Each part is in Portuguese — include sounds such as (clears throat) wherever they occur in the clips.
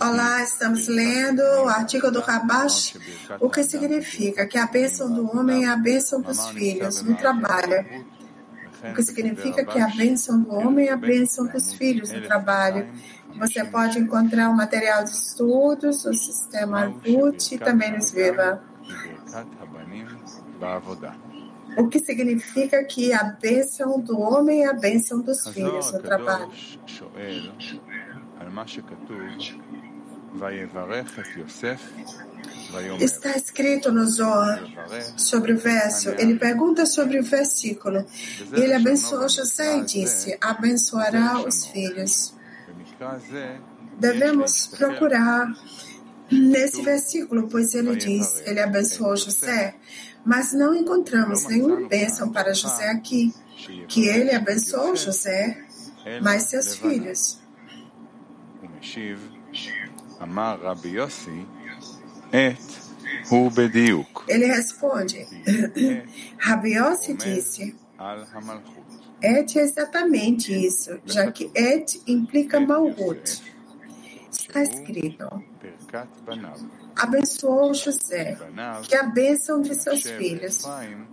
Olá, estamos lendo o artigo do Rabash, o que significa que a bênção do homem é a bênção dos filhos no trabalho. O que significa que a bênção do homem é a bênção dos filhos no trabalho. Você pode encontrar o material de estudos, o sistema Arvut e também no Sviva. O que significa que a bênção do homem é a bênção dos filhos no trabalho. Está escrito no Zohar sobre o verso. Ele pergunta sobre o versículo. Ele abençoou José e disse: abençoará os filhos. Devemos procurar nesse versículo, pois ele diz: ele abençoou José, mas não encontramos nenhuma bênção para José aqui, que ele abençoou José, mas seus filhos. Ele responde, (coughs) Rabi Yossi disse, Et é exatamente isso, já que Et implica Malhut. Está escrito, abençoou José, que a bênção de seus filhos,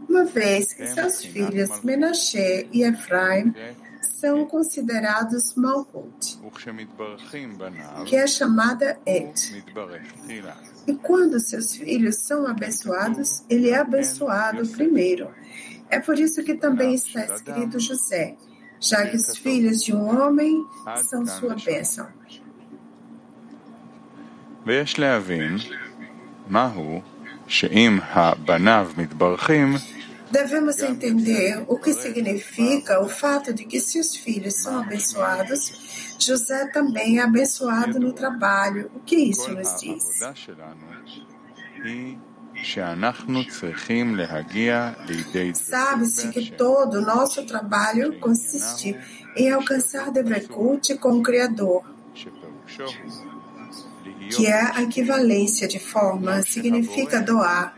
uma vez que seus filhos Menashe e Efraim são considerados Malhut, que é chamada Et. E quando seus filhos são abençoados, ele é abençoado primeiro. É por isso que também está escrito José, já que os filhos de um homem são sua bênção. ויש להבין מהו שאם הבניו מתברכים Devemos entender o que significa o fato de que se os filhos são abençoados, José também é abençoado no trabalho. O que isso nos diz? Sabe-se que todo o nosso trabalho consiste em alcançar Devekut com o Criador, que é a equivalência de forma, significa doar.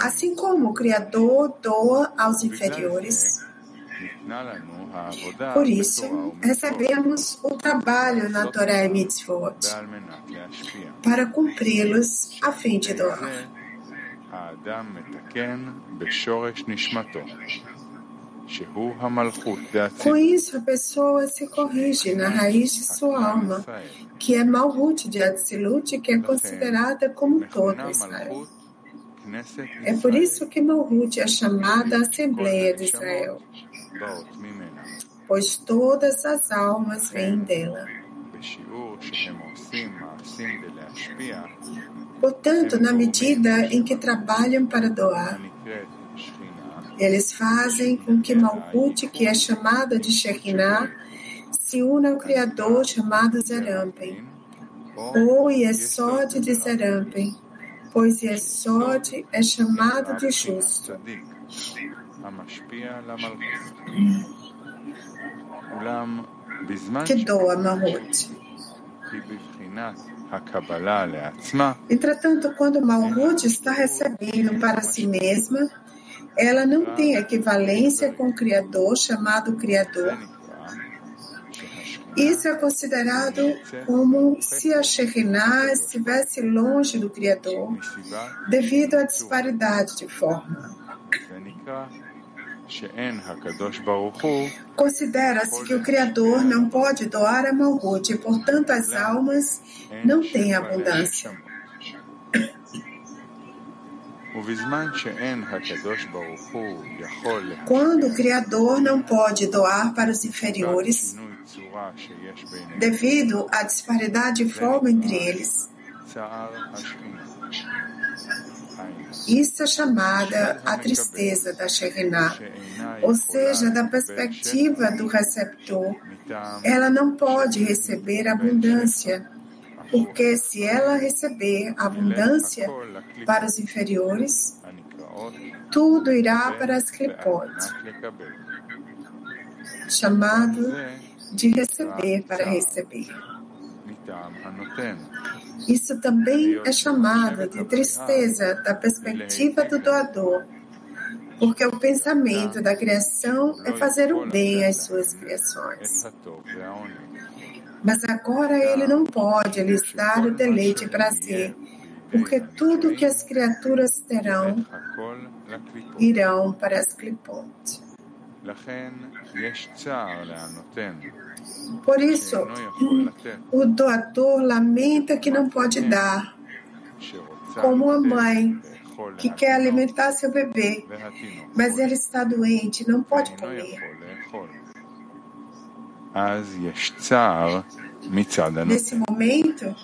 Assim como o Criador doa aos inferiores. Por isso, recebemos o trabalho na Torá e Mitzvot para cumpri-los a fim de doar. Com isso, a pessoa se corrige na raiz de sua alma, que é Malhut de Atzilut, que é considerada como todo Israel. É por isso que Malhut é chamada Assembleia de Israel, pois todas as almas vêm dela. Portanto, na medida em que trabalham para doar, eles fazem com que Malhut, que é chamada de Shekinah, se una ao Criador chamado Zerampem, ou Yesod de Zerampem, pois Yesod é chamado de justo. Que doa Malhut. Entretanto, quando Malhut está recebendo para si mesma, ela não tem equivalência com o Criador, chamado Criador. Isso é considerado como se a Shekhinah estivesse longe do Criador, devido à disparidade de forma. Considera-se que o Criador não pode doar a Malhut e, portanto, as almas não têm abundância. Quando o Criador não pode doar para os inferiores, devido à disparidade de forma entre eles, isso é chamada a tristeza da Shekhinah, ou seja, da perspectiva do receptor, ela não pode receber abundância porque se ela receber abundância para os inferiores, tudo irá para as clipot, chamado de receber para receber. Isso também é chamado de tristeza da perspectiva do doador, porque o pensamento da criação é fazer o bem às suas criações. Mas agora ele não pode lhes dar o deleite e prazer, porque tudo que as criaturas terão irão para as clipotes. Por isso, o doador lamenta que não pode dar, como a mãe que quer alimentar seu bebê, mas ele está doente, não pode comer. Nesse momento,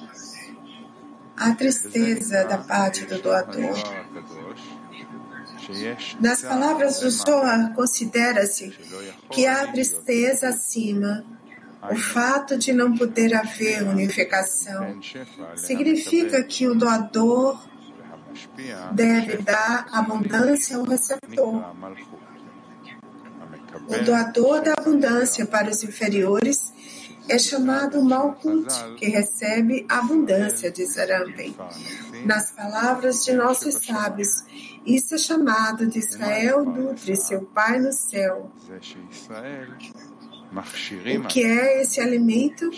há tristeza da parte do doador. Nas palavras do Zohar, considera-se que há tristeza acima. O fato de não poder haver unificação significa que o doador deve dar abundância ao receptor. O doador da abundância para os inferiores é chamado Malkut, que recebe abundância, diz Arambem. Nas palavras de nossos sábios, isso é chamado de Israel nutre seu Pai no céu. O que é esse alimento?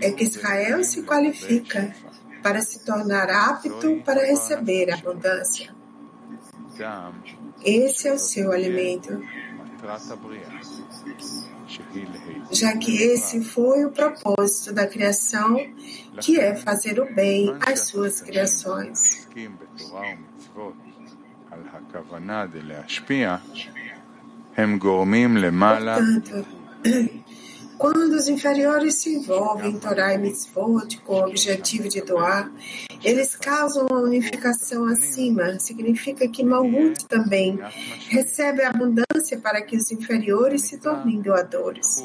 É que Israel se qualifica para se tornar apto para receber a abundância. Esse é o seu alimento já que esse foi o propósito da criação, que é fazer o bem às suas criações. Portanto, (clears throat) quando os inferiores se envolvem em Torah e Mitzvot com o objetivo de doar, eles causam a unificação acima. Significa que Malhut também recebe abundância para que os inferiores se tornem doadores.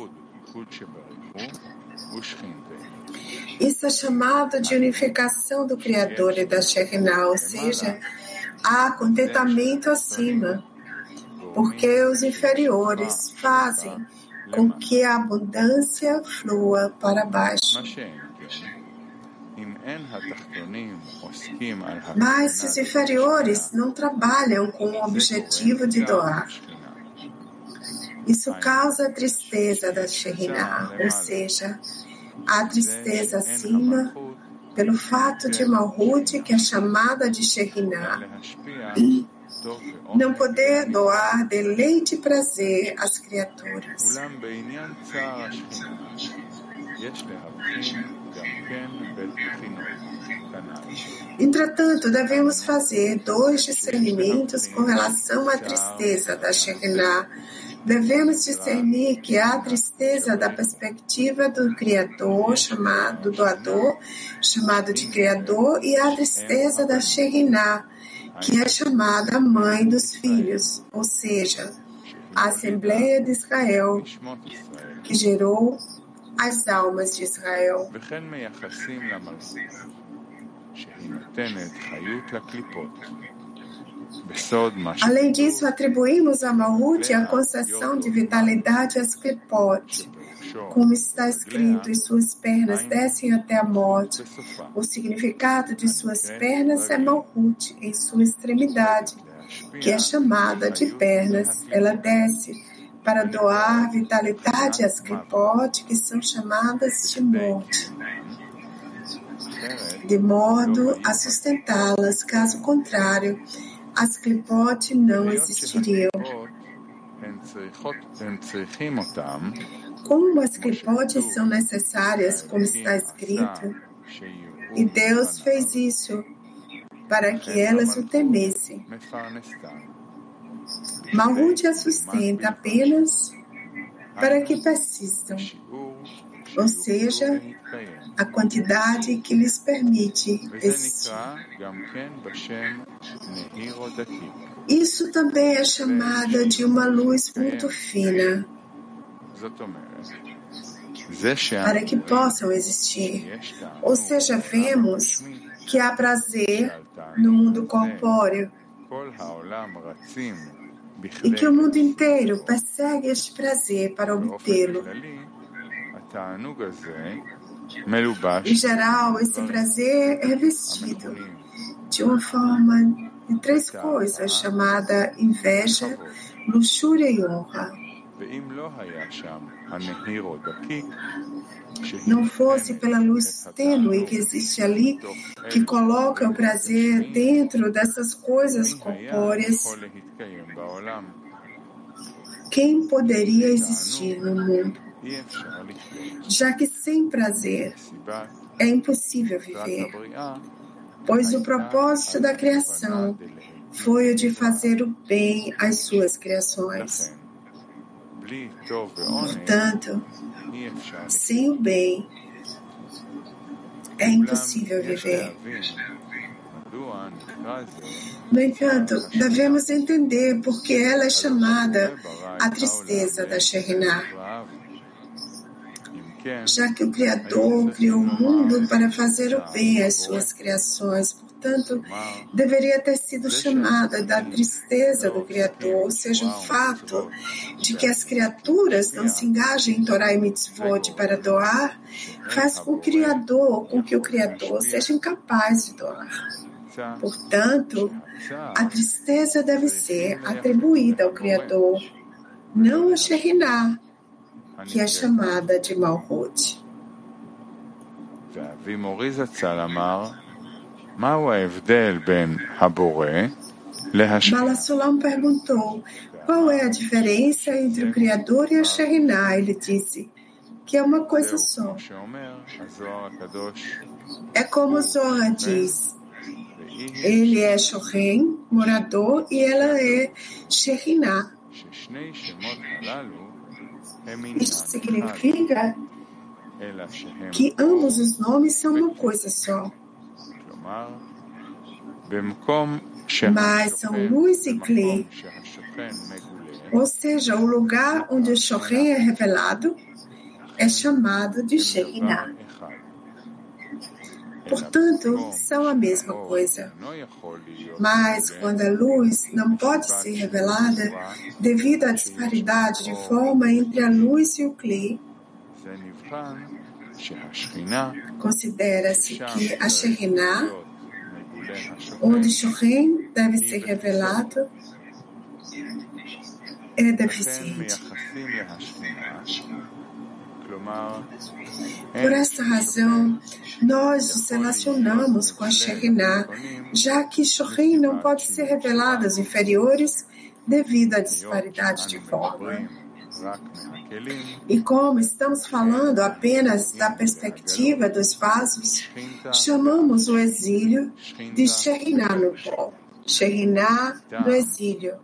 Isso é chamado de unificação do Criador e da Shekhinah, ou seja, há contentamento acima, porque os inferiores fazem com que a abundância flua para baixo. Mas se os inferiores não trabalham com o objetivo de doar, isso causa a tristeza da Shekhinah, ou seja, a tristeza acima pelo fato de Malhut, que é chamada de Shekhinah, não poder doar deleite e prazer às criaturas. Entretanto, devemos fazer dois discernimentos com relação à tristeza da Shekhinah. Devemos discernir que há tristeza da perspectiva do Criador, chamado doador, chamado de Criador, e há tristeza da Shekhinah, que é chamada mãe dos filhos, ou seja, a Assembleia de Israel, que gerou as almas de Israel. Além disso, atribuímos a Malhut a concessão de vitalidade às Klipot, como está escrito, e suas pernas descem até a morte. O significado de suas pernas é Malhut, em sua extremidade, que é chamada de pernas. Ela desce para doar vitalidade às Klipot, que são chamadas de morte, de modo a sustentá-las. Caso contrário, as Klipot não existiriam. Como as Klipot são necessárias, como está escrito, e Deus fez isso para que elas o temessem. Malhut sustenta apenas para que persistam, ou seja, a quantidade que lhes permite existir. Isso também é chamada de uma luz muito fina, para que possam existir. Ou seja, vemos que há prazer no mundo corpóreo e que o mundo inteiro persegue este prazer para obtê-lo. Em geral, esse prazer é vestido de uma forma de três coisas chamadas inveja, luxúria e honra. Não fosse pela luz tênue que existe ali, que coloca o prazer dentro dessas coisas corpóreas, quem poderia existir no mundo? Já que sem prazer é impossível viver, pois o propósito da criação foi o de fazer o bem às suas criações. Portanto, sem o bem, é impossível viver. No entanto, devemos entender por que ela é chamada a tristeza da Shekhinah já que o Criador criou o mundo para fazer o bem às suas criações. Portanto, deveria ter sido chamada da tristeza do Criador, ou seja, o fato de que as criaturas não se engajem em Torah e Mitzvot para doar, faz com, o Criador, com que o Criador seja incapaz de doar. Portanto, a tristeza deve ser atribuída ao Criador, não a Shekhinah, que é chamada de Malhut. Balasulam perguntou qual é a diferença entre o Criador e a Shekhinah. Ele disse que é uma coisa só. É como Zohar diz. Ele é Shohen, morador, e ela é Shekhinah. Isso significa que ambos os nomes são uma coisa só. Mas são luz e Kli. Ou seja, o lugar onde o Shohen é revelado é chamado de Shekhinah. Portanto, são a mesma coisa. Mas quando a luz não pode ser revelada devido à disparidade de forma entre a luz e o Kli, considera-se que a Shekhinah, onde Shohen deve ser revelado, é deficiente. Por esta razão, nós nos relacionamos com a Shekhinah, já que Shohin não pode ser revelado aos inferiores devido à disparidade de forma. E como estamos falando apenas da perspectiva dos vasos, chamamos o exílio de Shekhinah no pó. Shekhinah no exílio.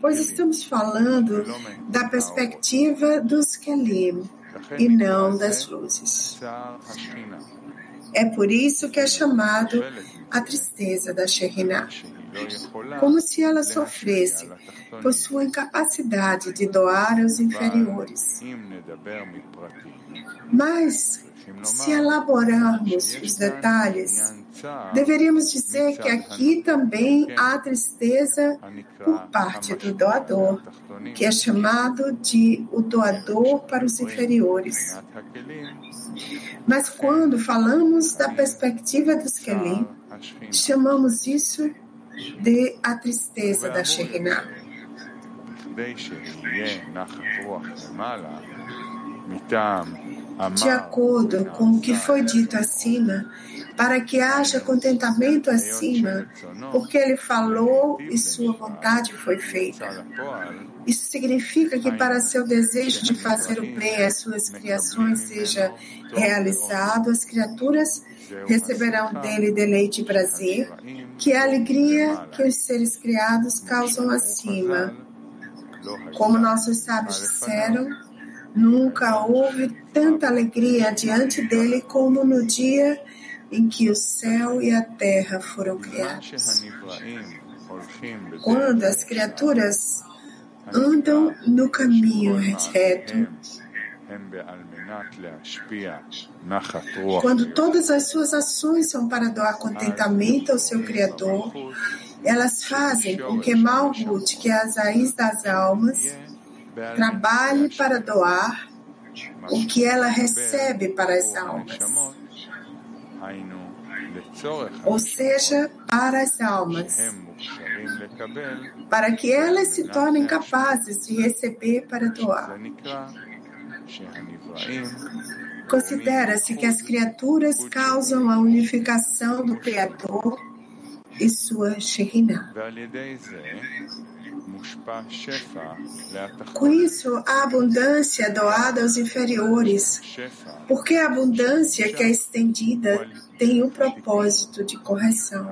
Pois estamos falando da perspectiva dos Kelim e não das luzes. É por isso que é chamado a tristeza da Shekhinah, como se ela sofresse por sua incapacidade de doar aos inferiores. Mas, se elaborarmos os detalhes, deveríamos dizer que aqui também há tristeza por parte do doador, que é chamado de o doador para os inferiores. Mas quando falamos da perspectiva dos Kelim, chamamos isso de a tristeza da Shekhinah. De acordo com o que foi dito acima, para que haja contentamento acima, porque ele falou e sua vontade foi feita. Isso significa que para seu desejo de fazer o bem às suas criações seja realizado, as criaturas receberão dele deleite e prazer, que é a alegria que os seres criados causam acima. Como nossos sábios disseram, nunca houve tanta alegria diante dele como no dia em que o céu e a terra foram criados. Quando as criaturas andam no caminho reto, quando todas as suas ações são para doar contentamento ao seu Criador, elas fazem com que Malhut, que é as raiz das almas, trabalhe para doar o que ela recebe para as almas. ou seja, para as almas, para que elas se tornem capazes de receber para doar. Considera-se que as criaturas causam a unificação do Criador e sua Shekhinah. Com isso, a abundância é doada aos inferiores, porque a abundância que é estendida tem o propósito de correção.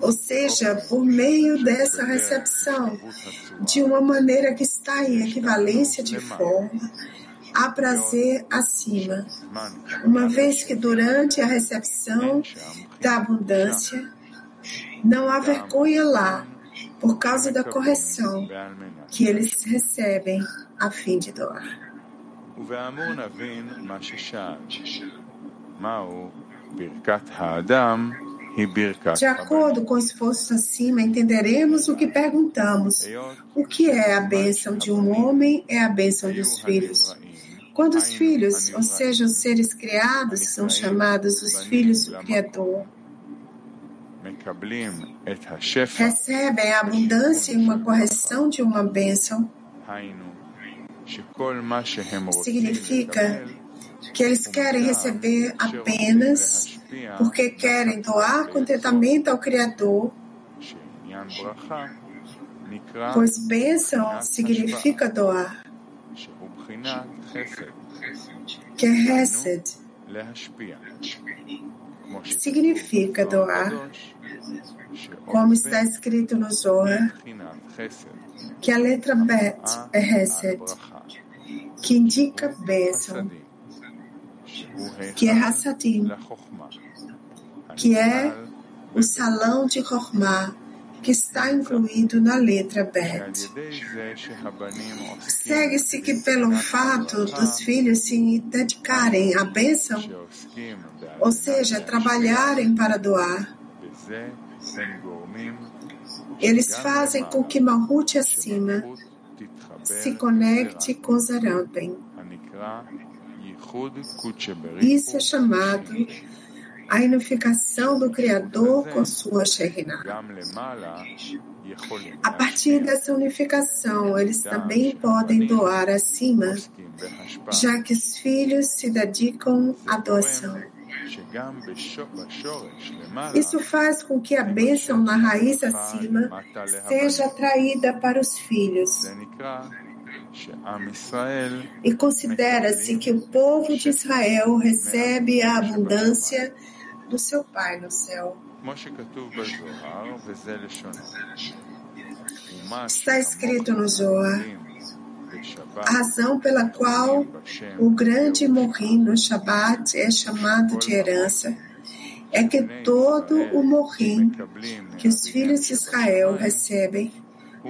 Ou seja, por meio dessa recepção, de uma maneira que está em equivalência de forma, há prazer acima, uma vez que durante a recepção da abundância, não há vergonha lá, por causa da correção que eles recebem a fim de doar. De acordo com o esforço acima, entenderemos o que perguntamos. O que é a bênção de um homem é a bênção dos filhos. Quando os filhos, ou seja, os seres criados, são chamados os filhos do Criador, recebem a abundância e uma correção de uma bênção, significa que eles querem receber apenas porque querem doar contentamento ao Criador, pois bênção significa doar, que é Hesed, significa doar, como está escrito no Zohar, que a letra Bet é Hesed, que indica bênção, que é Hassadim, que é o salão de Chokhmah, que está incluído na letra Bet. Segue-se que pelo fato dos filhos se dedicarem à bênção, ou seja, trabalharem para doar, eles fazem com que Malhut acima se conecte com Zarampem. Isso é chamado a unificação do Criador com sua Shekhinah. A partir dessa unificação, eles também podem doar acima, já que os filhos se dedicam à doação. Isso faz com que a bênção na raiz acima seja atraída para os filhos. E considera-se que o povo de Israel recebe a abundância do seu Pai no céu. Está escrito no Zohar, a razão pela qual o grande morrim no Shabat é chamado de herança é que todo o morrim que os filhos de Israel recebem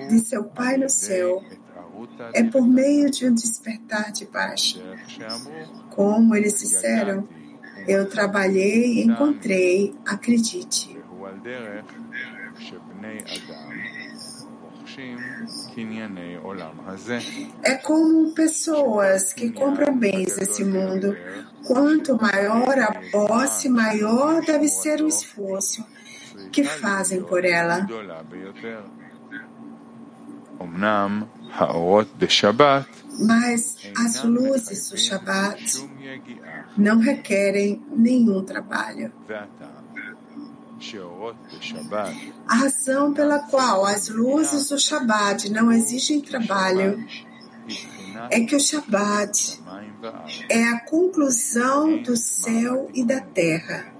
de seu Pai no céu é por meio de um despertar de baixo. Como eles disseram, eu trabalhei e encontrei, acredite. É como pessoas que compram bens desse mundo. Quanto maior a posse, maior deve ser o esforço que fazem por ela. Mas as luzes do Shabat não requerem nenhum trabalho. A razão pela qual as luzes do Shabat não exigem trabalho é que o Shabat é a conclusão do céu e da terra,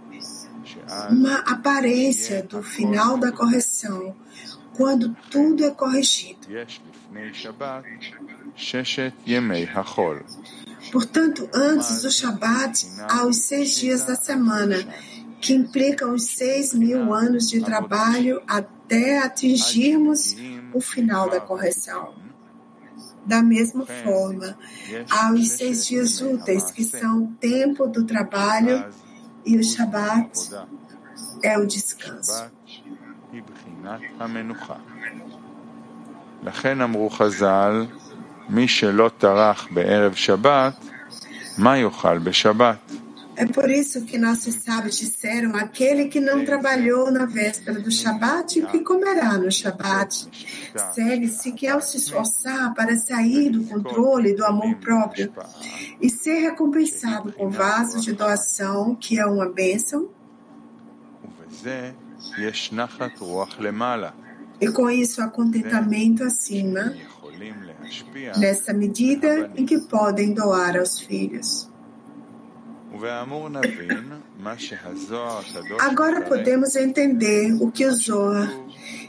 uma aparência do final da correção, quando tudo é corrigido. Portanto, antes do Shabat, há os seis dias da semana, que implicam os seis mil anos de trabalho até atingirmos o final da correção. Da mesma forma, há os seis dias úteis, que são o tempo do trabalho, e o Shabat é o descanso. לכן אמרו חז"ל, é por isso que nossos sábios disseram: aquele que não trabalhou na véspera do Shabat, o que comerá no Shabat? Segue-se que ao se esforçar para sair do controle do amor próprio e ser recompensado com vaso de doação, que é uma bênção, e com isso há contentamento acima, nessa medida em que podem doar aos filhos. Agora podemos entender o que o Zohar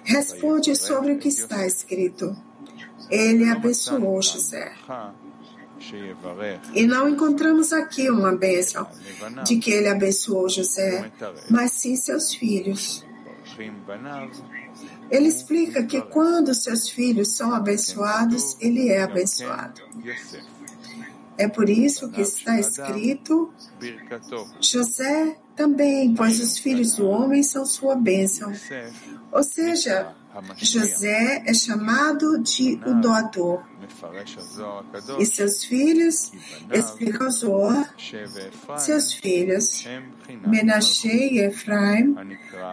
responde sobre o que está escrito. Ele abençoou José. E não encontramos aqui uma bênção de que ele abençoou José, mas sim seus filhos. Ele explica que quando seus filhos são abençoados, ele é abençoado. É por isso que está escrito: José também, pois os filhos do homem são sua bênção. Ou seja, José é chamado de o doador. E seus filhos, explica o Zohar, seus filhos, Menashe e Efraim,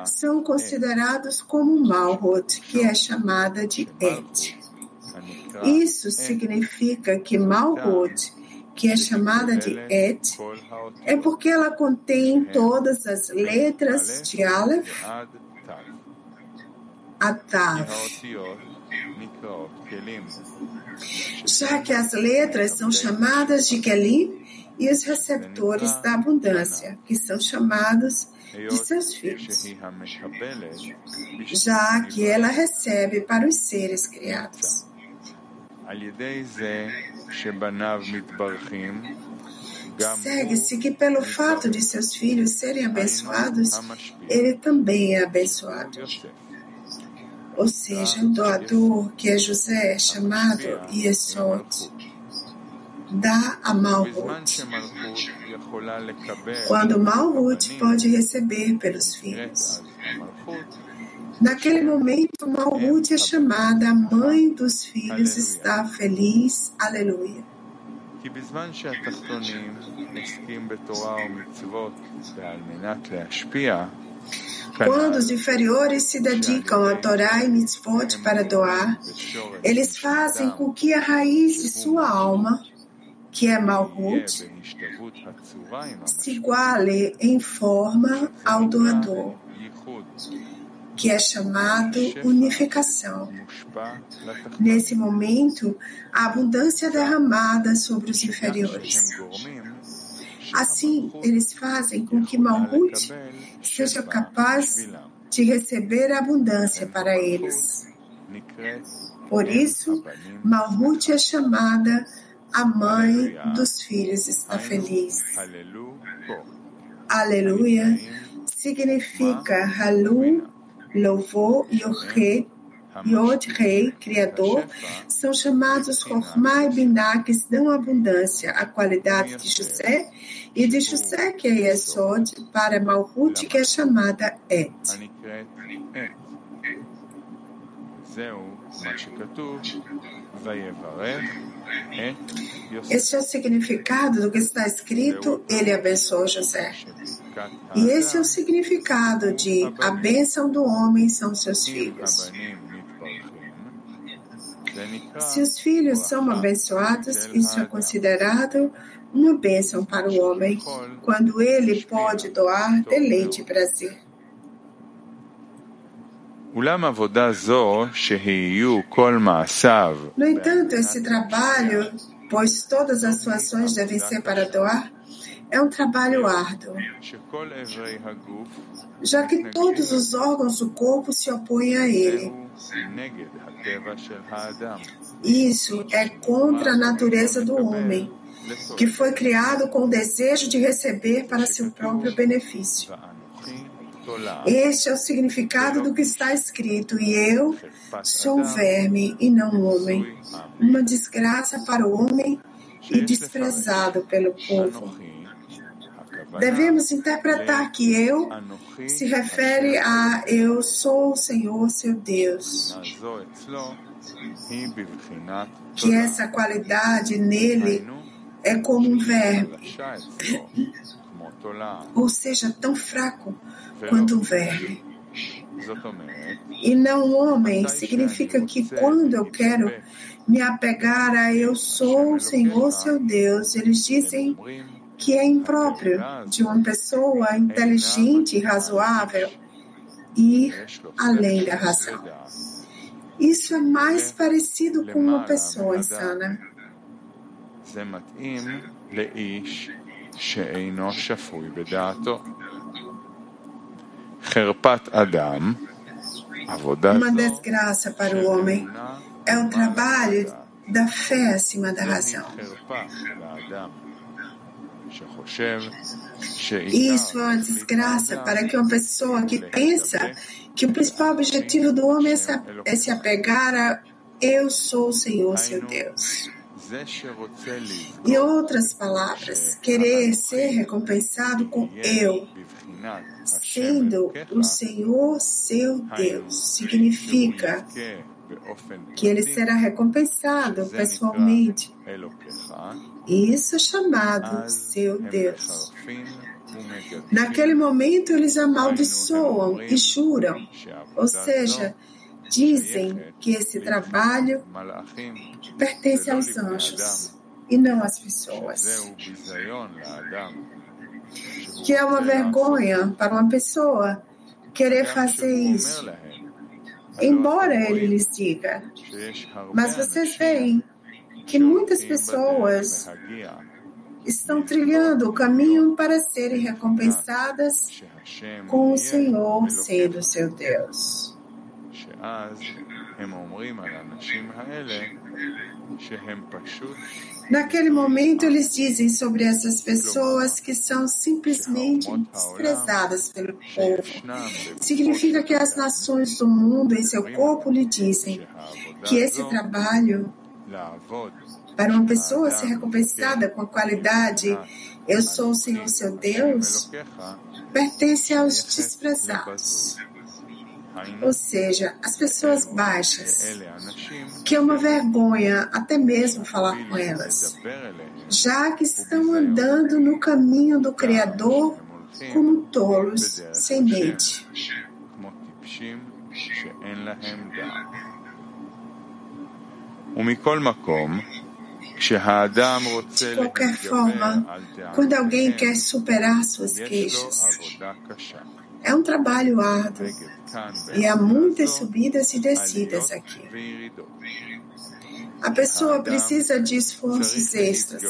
são considerados como Malhut, que é chamada de Et. Isso significa que Malhut que é chamada de Et, é porque ela contém todas as letras de Aleph a Tav. Já que as letras são chamadas de Kelim e os receptores da abundância, que são chamados de seus filhos, já que ela recebe para os seres criados. Segue-se que pelo fato de seus filhos serem abençoados, ele também é abençoado. Ou seja, o doador, que é José, é chamado Yesod, dá a Malhut. Quando Malhut pode receber pelos filhos. Naquele momento, Malhut é chamada a mãe dos filhos, está feliz. Aleluia. Quando os inferiores se dedicam a Torá e mitzvot para doar, eles fazem com que a raiz de sua alma, que é Malhut, se iguale em forma ao doador que é chamado unificação. Nesse momento, a abundância é derramada sobre os inferiores. Assim, eles fazem com que Malhut seja capaz de receber abundância para eles. Por isso, Malhut é chamada a mãe dos filhos está feliz. Aleluia significa Halu louvor e o Yod Rei, Criador, são chamados Hormá e Biná, que dão abundância, a qualidade de José, e de José, que é Yesod, para Malhut, que é chamada Et. Este é o significado do que está escrito, ele abençoou José. E esse é o significado de a bênção do homem são seus filhos. Se os filhos são abençoados, isso é considerado uma bênção para o homem, quando ele pode doar deleite e prazer. No entanto, esse trabalho, pois todas as suas ações devem ser para doar, é um trabalho árduo, já que todos os órgãos do corpo se opõem a ele. Isso é contra a natureza do homem, que foi criado com o desejo de receber para seu próprio benefício. Este é o significado do que está escrito, e eu sou verme e não homem, uma desgraça para o homem e desprezado pelo povo. Devemos interpretar que eu se refere a eu sou o Senhor, seu Deus. Que essa qualidade nele é como um verme ou seja, tão fraco quanto um verme. E não homem significa que quando eu quero me apegar a eu sou o Senhor seu Deus, eles dizem que é impróprio de uma pessoa inteligente e razoável ir além da razão. Isso é mais parecido com uma pessoa insana. Uma desgraça para o homem é o trabalho da fé acima da razão. Isso é uma desgraça para que uma pessoa que pensa que o principal objetivo do homem é se apegar a eu sou o Senhor, seu Deus. Em outras palavras, querer ser recompensado com eu, sendo o Senhor seu Deus, significa que ele será recompensado pessoalmente. Isso é chamado seu Deus. Naquele momento, eles amaldiçoam e juram, ou seja, dizem que esse trabalho pertence aos anjos e não às pessoas. Que é uma vergonha para uma pessoa querer fazer isso. Embora ele lhes diga, mas vocês veem que muitas pessoas estão trilhando o caminho para serem recompensadas com o Senhor sendo seu Deus. Naquele momento, eles dizem sobre essas pessoas que são simplesmente desprezadas pelo povo. Significa que as nações do mundo em seu corpo lhe dizem que esse trabalho para uma pessoa ser recompensada com a qualidade eu sou o Senhor seu Deus, pertence aos desprezados. Ou seja, as pessoas baixas, que é uma vergonha até mesmo falar com elas, já que estão andando no caminho do Criador como tolos sem mente. De qualquer forma, quando alguém quer superar suas queixas, é um trabalho árduo. e há muitas subidas e descidas aqui. A pessoa precisa de esforços extras,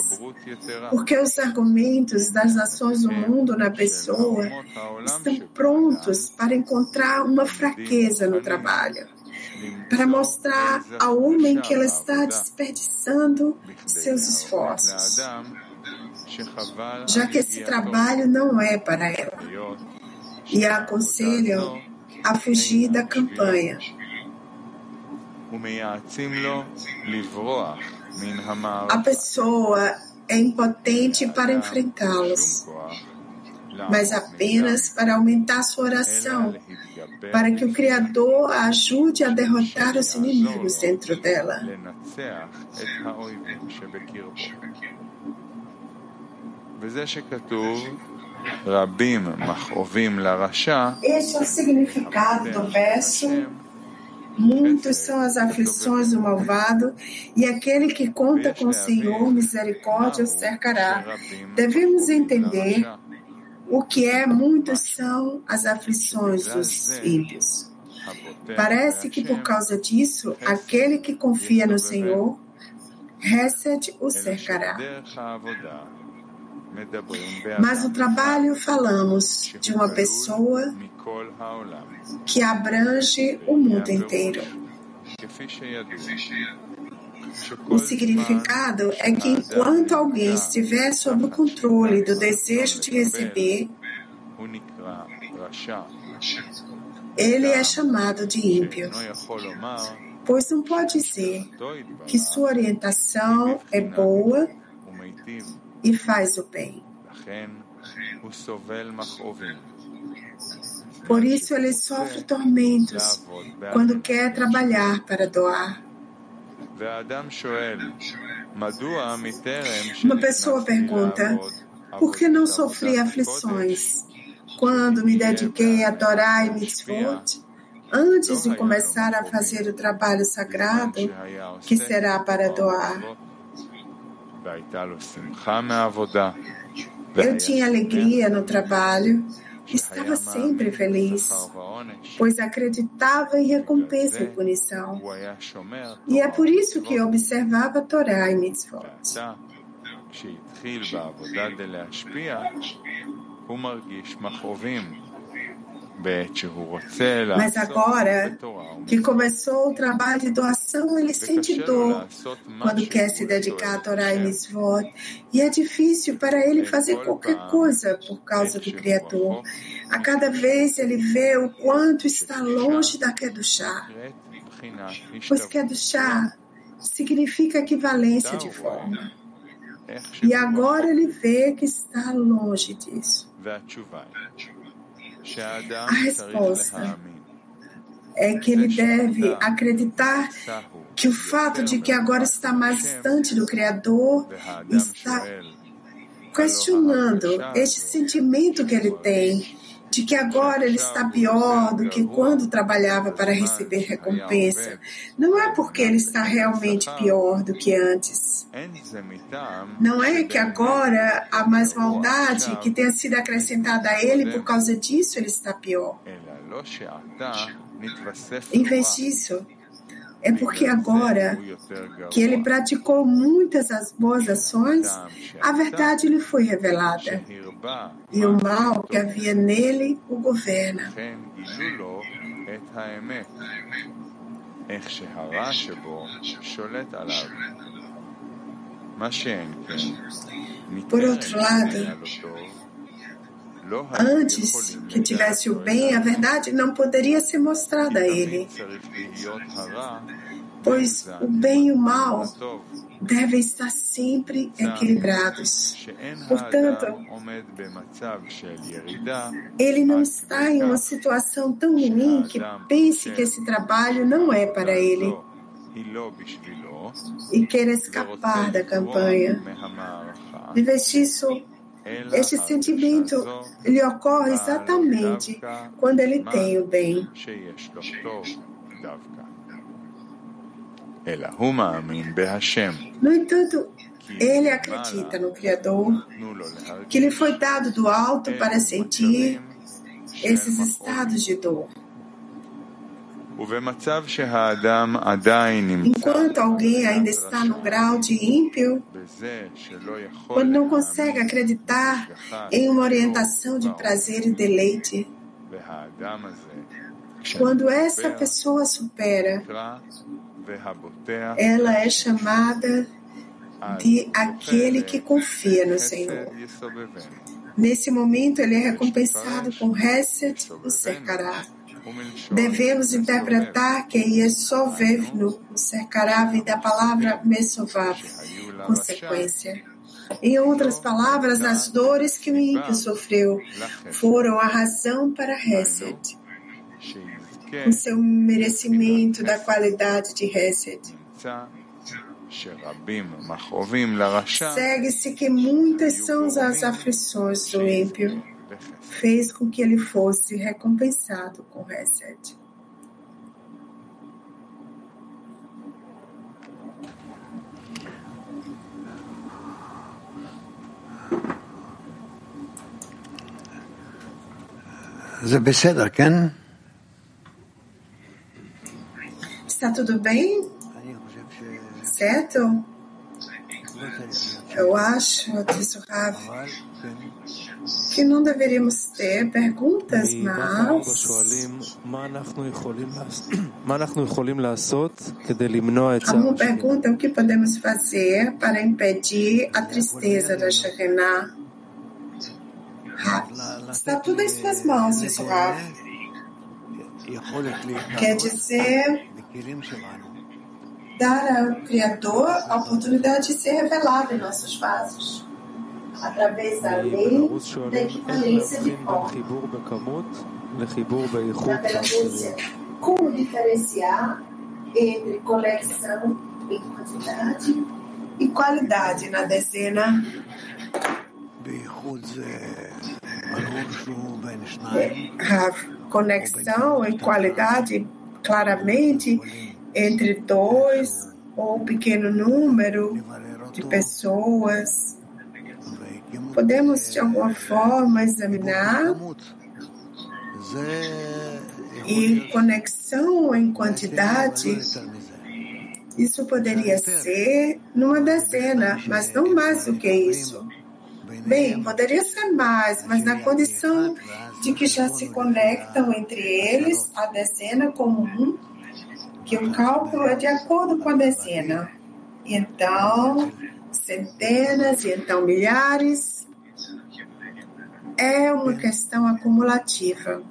porque os argumentos das nações do mundo na pessoa estão prontos para encontrar uma fraqueza no trabalho para mostrar ao homem que ela está desperdiçando seus esforços, já que esse trabalho não é para ela, e a aconselham a fugir da campanha. A pessoa é impotente para enfrentá-los, mas apenas para aumentar sua oração para que o Criador a ajude a derrotar os inimigos dentro dela. Este é o significado do verso. Muitos são as aflições do malvado, e aquele que conta com o Senhor, misericórdia o cercará. Devemos entender o que é muitos são as aflições dos ímpios. Parece que por causa disso, aquele que confia no Senhor, Hesed o cercará. Mas o trabalho falamos de uma pessoa que abrange o mundo inteiro. O significado é que enquanto alguém estiver sob o controle do desejo de receber, ele é chamado de ímpio, pois não pode dizer que sua orientação é boa e faz o bem. Por isso ele sofre tormentos quando quer trabalhar para doar. Uma pessoa pergunta: Por que não sofri aflições quando me dediquei a Torá e Mitzvot? Antes de começar a fazer o trabalho sagrado, que será para doar. Eu tinha alegria no trabalho, estava sempre feliz, pois acreditava em recompensa e punição. E é por isso que observava Torá e Mitzvot. Mas agora que começou o trabalho de doação, ele sente dor quando quer se dedicar a Torá e Mitzvot. E é difícil para ele fazer qualquer coisa por causa do Criador. A cada vez ele vê o quanto está longe da Kedushá. Pois Kedushá significa equivalência de forma. E agora ele vê que está longe disso. A resposta é que ele deve acreditar que o fato de que agora está mais distante do Criador está questionando este sentimento que ele tem de que agora ele está pior do que quando trabalhava para receber recompensa. Não é porque ele está realmente pior do que antes. Não é que agora há mais maldade que tenha sido acrescentada a ele por causa disso ele está pior. Em vez disso, é porque agora que ele praticou muitas as boas ações, a verdade lhe foi revelada. E o mal que havia nele o governa. Por outro lado, antes que tivesse o bem, a verdade não poderia ser mostrada a ele, pois o bem e o mal devem estar sempre equilibrados. Portanto, ele não está em uma situação tão ruim que pense que esse trabalho não é para ele e queira escapar da campanha. Em vez disso, este sentimento lhe ocorre exatamente quando ele tem o bem. No entanto, ele acredita no Criador, que lhe foi dado do alto para sentir esses estados de dor. Enquanto alguém ainda está no grau de ímpio, quando não consegue acreditar em uma orientação de prazer e deleite, quando essa pessoa supera, ela é chamada de aquele que confia no Senhor. Nesse momento, ele é recompensado com Reset, o cercará. Devemos interpretar que Yesovev no cercará vem da palavra Mesovav, consequência. Em outras palavras, as dores que o ímpio sofreu foram a razão para Reset, o seu merecimento da qualidade de Reset. Segue-se que muitas são as aflições do ímpio fez com que ele fosse recompensado com Reset. Está tudo bem? Certo? Eu acho, disse o Rav, que não deveríamos ter perguntas, mas (clears throat) uma pergunta: o que podemos fazer para impedir a tristeza da Shekhinah? Está tudo em suas mãos, isso, Rav. Quer dizer, dar ao Criador a oportunidade de ser revelado em nossos vasos através da lei da equivalência de forma. Da pergunta, como diferenciar entre conexão em quantidade e qualidade na dezena? A conexão e qualidade claramente entre dois ou um pequeno número de pessoas. Podemos, de alguma forma, examinar e conexão em quantidade. Isso poderia ser numa dezena, mas não mais do que isso. Bem, poderia ser mais, mas na condição de que já se conectam entre eles a dezena comum, que o cálculo é de acordo com a dezena. Então, centenas e então milhares. É uma questão acumulativa.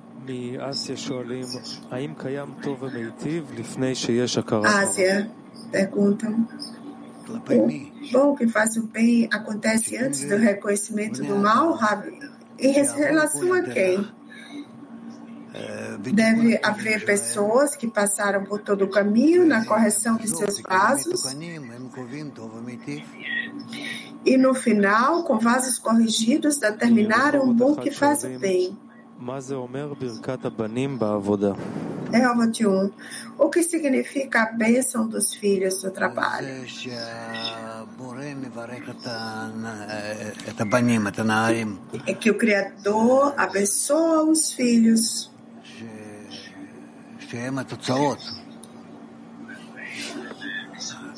Ásia perguntam. O bom que faz o bem acontece antes do reconhecimento do mal, Rabi? Em relação a quem? Deve haver pessoas que passaram por todo o caminho na correção de seus vasos e no final, com vasos corrigidos, determinaram o bom que faz o bem. É, Almatium. O que significa a bênção dos filhos do trabalho? É que o Criador abençoa os filhos.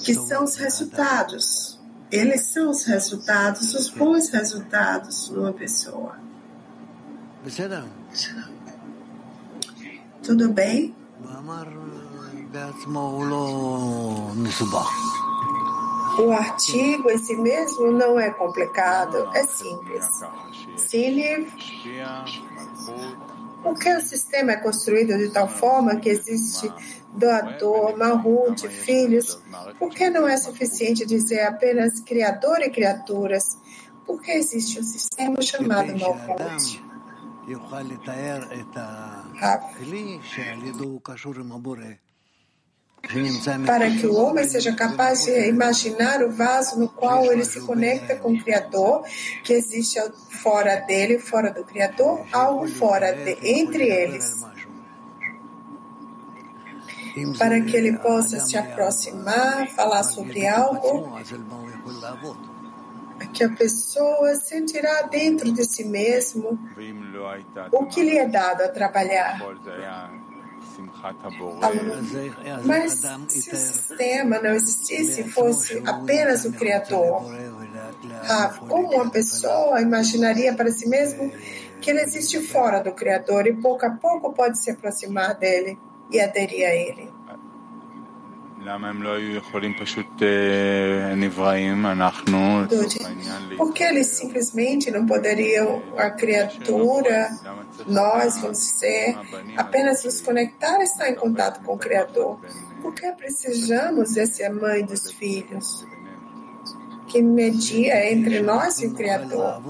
Que são os resultados. Eles são os resultados, os bons resultados numa pessoa. Tudo bem? O artigo em si mesmo não é complicado, é simples. Cine, porque o sistema é construído de tal forma que existe doador, Malhut, filhos, por que não é suficiente dizer apenas criador e criaturas? Porque existe um sistema chamado Malhut. Para que o homem seja capaz de imaginar o vaso no qual ele se conecta com o Criador, que existe fora dele, fora do Criador, algo fora de, entre eles. Para que ele possa se aproximar, falar sobre algo, que a pessoa sentirá dentro de si mesmo o que lhe é dado a trabalhar. Mas se o sistema não existisse, fosse apenas o Criador, ah, como uma pessoa imaginaria para si mesmo que ele existe fora do Criador e pouco a pouco pode se aproximar dele e aderir a ele? Porque eles simplesmente não poderiam, a criatura, nós vamos ser, apenas nos conectar e estar em contato com o Criador. Porque precisamos desse mãe dos filhos? que media entre nós e o Criador.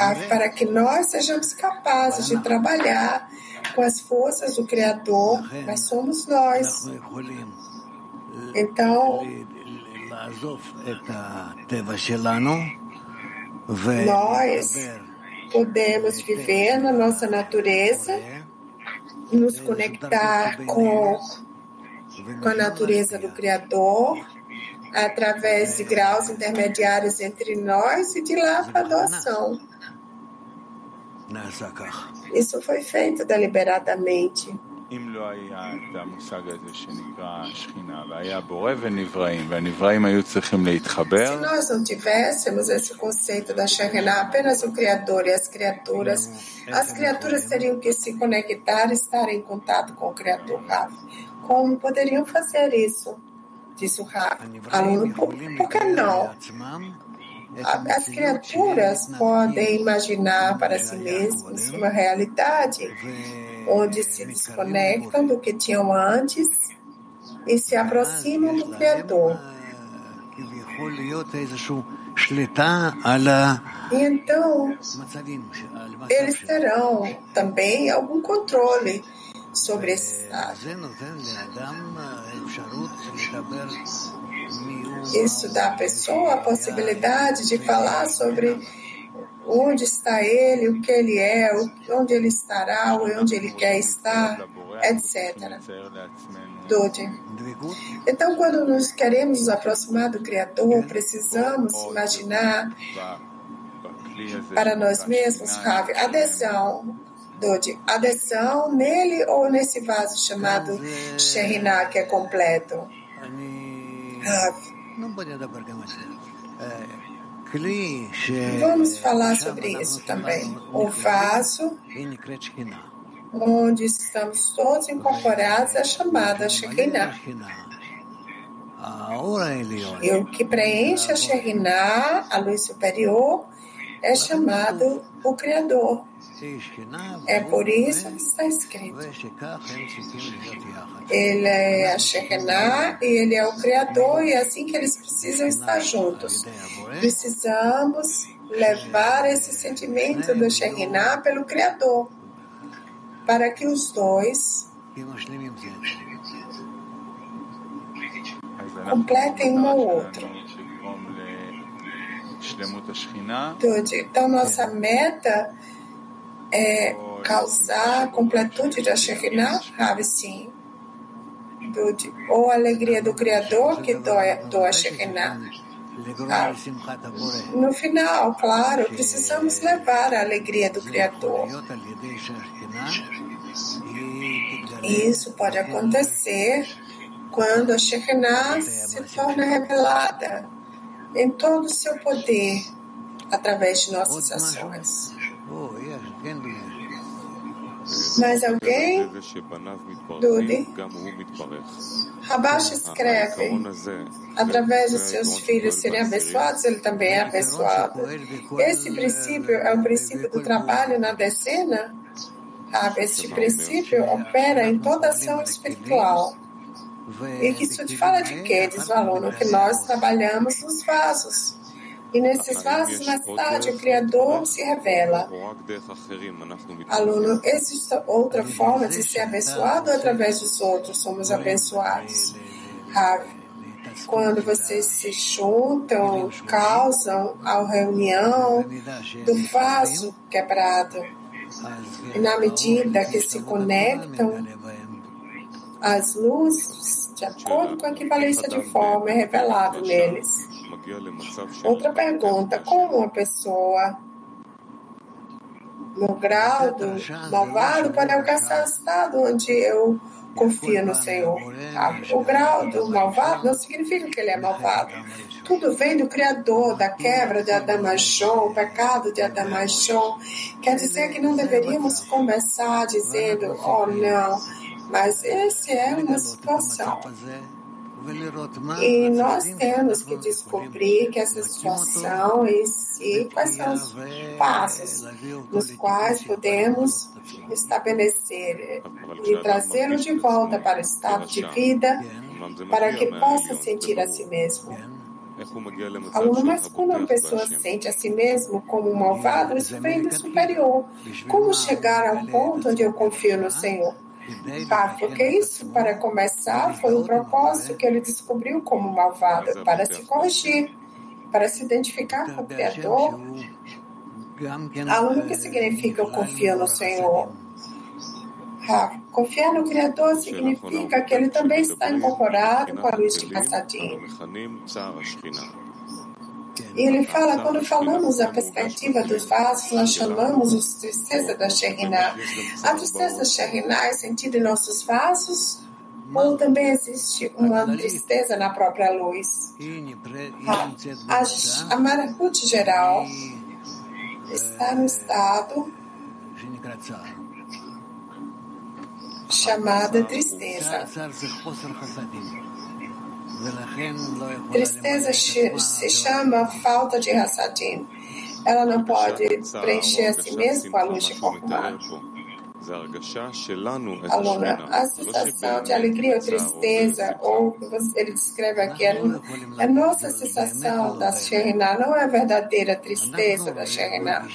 Ah, para que nós sejamos capazes de trabalhar com as forças do Criador, mas somos nós. Então, nós podemos viver na nossa natureza, nos conectar com, com a natureza do Criador, através de graus intermediários entre nós e de lá para a doação. Isso foi feito deliberadamente. Se nós não tivéssemos esse conceito da Shekhinah, apenas o Criador e as criaturas, as criaturas teriam que se conectar e estar em contato com o Criador. Como poderiam fazer isso? Disse o aluno, por, por que não? As criaturas podem imaginar para si mesmas uma realidade onde se desconectam do que tinham antes e se aproximam do Criador. E então, eles terão também algum controle sobre esse estado. Isso dá à pessoa a possibilidade de falar sobre onde está ele, o que ele é, onde ele estará, onde ele quer estar, etc. Dodi. Então, quando nos queremos nos aproximar do Criador, precisamos imaginar para nós mesmos, Ravi, adesão, Dodi, adesão nele ou nesse vaso chamado Sherinah, que é completo. Ravi. Vamos falar sobre isso também. O vaso onde estamos todos incorporados à chamada Shekinah. E o que preenche a Shekinah, a luz superior, é chamado o Criador. É por isso que está escrito. Ele é a Shekinah e ele é o Criador, e é assim que eles precisam estar juntos. Precisamos levar esse sentimento do Shekinah pelo Criador, para que os dois completem um ao outro. Então, nossa meta é causar a completude da Shekhinah, Rav, sim. Ou a alegria do Criador que doa, doa a Shekhinah. No final, claro, precisamos levar a alegria do Criador. E isso pode acontecer quando a Shekhinah se torna revelada em todo o seu poder através de nossas ações. Mas alguém, Dudi, Rabash escreve, através dos seus filhos serem abençoados, ele também é abençoado. Esse princípio é o princípio do trabalho na decena? Este princípio opera em toda ação espiritual. E isso te fala de quê? Diz o aluno, que nós trabalhamos nos vasos. E nesses vasos, mais tarde, o Criador se revela. Aluno, existe outra forma de ser abençoado através dos outros somos abençoados? Rav, quando vocês se juntam, causam a reunião do vaso quebrado. E na medida que se conectam, as luzes, de acordo com a equivalência de forma, é revelado neles. Outra pergunta: como uma pessoa no grau do malvado pode alcançar o estado onde eu confio no Senhor? O grau do malvado não significa que ele é malvado. Tudo vem do Criador, da quebra de Adamachon, o pecado de Adamachon. Quer dizer que não deveríamos começar dizendo, oh não, mas essa é uma situação. E nós temos que descobrir que essa situação em si, quais são os passos nos quais podemos estabelecer e trazê-lo de volta para o estado de vida, para que possa sentir a si mesmo. Aluno, mas quando a pessoa sente a si mesmo como um malvado, isso vem do superior. Como chegar ao ponto onde eu confio no Senhor? Tá, porque isso, para começar, foi um propósito que ele descobriu como malvado, para se corrigir, para se identificar com o Criador. Aluno, o que significa eu confio no Senhor? Ah, confiar no Criador significa que ele também está incorporado com a luz de Kassadim. E ele fala, quando falamos a perspectiva dos vasos, nós chamamos os tristeza da Shekhinah. A tristeza da Shekhinah é sentida em nossos vasos? Ou também existe uma tristeza na própria luz? A, a, a Maracute geral está no estado chamada tristeza. Tristeza se chama falta de Hassadim. Ela não pode preencher a si mesma com a luz de Korban. Aluna, a sensação de alegria ou tristeza, ou ele descreve aqui, é a nossa sensação da Shekhinah, não é a verdadeira tristeza da Shekhinah.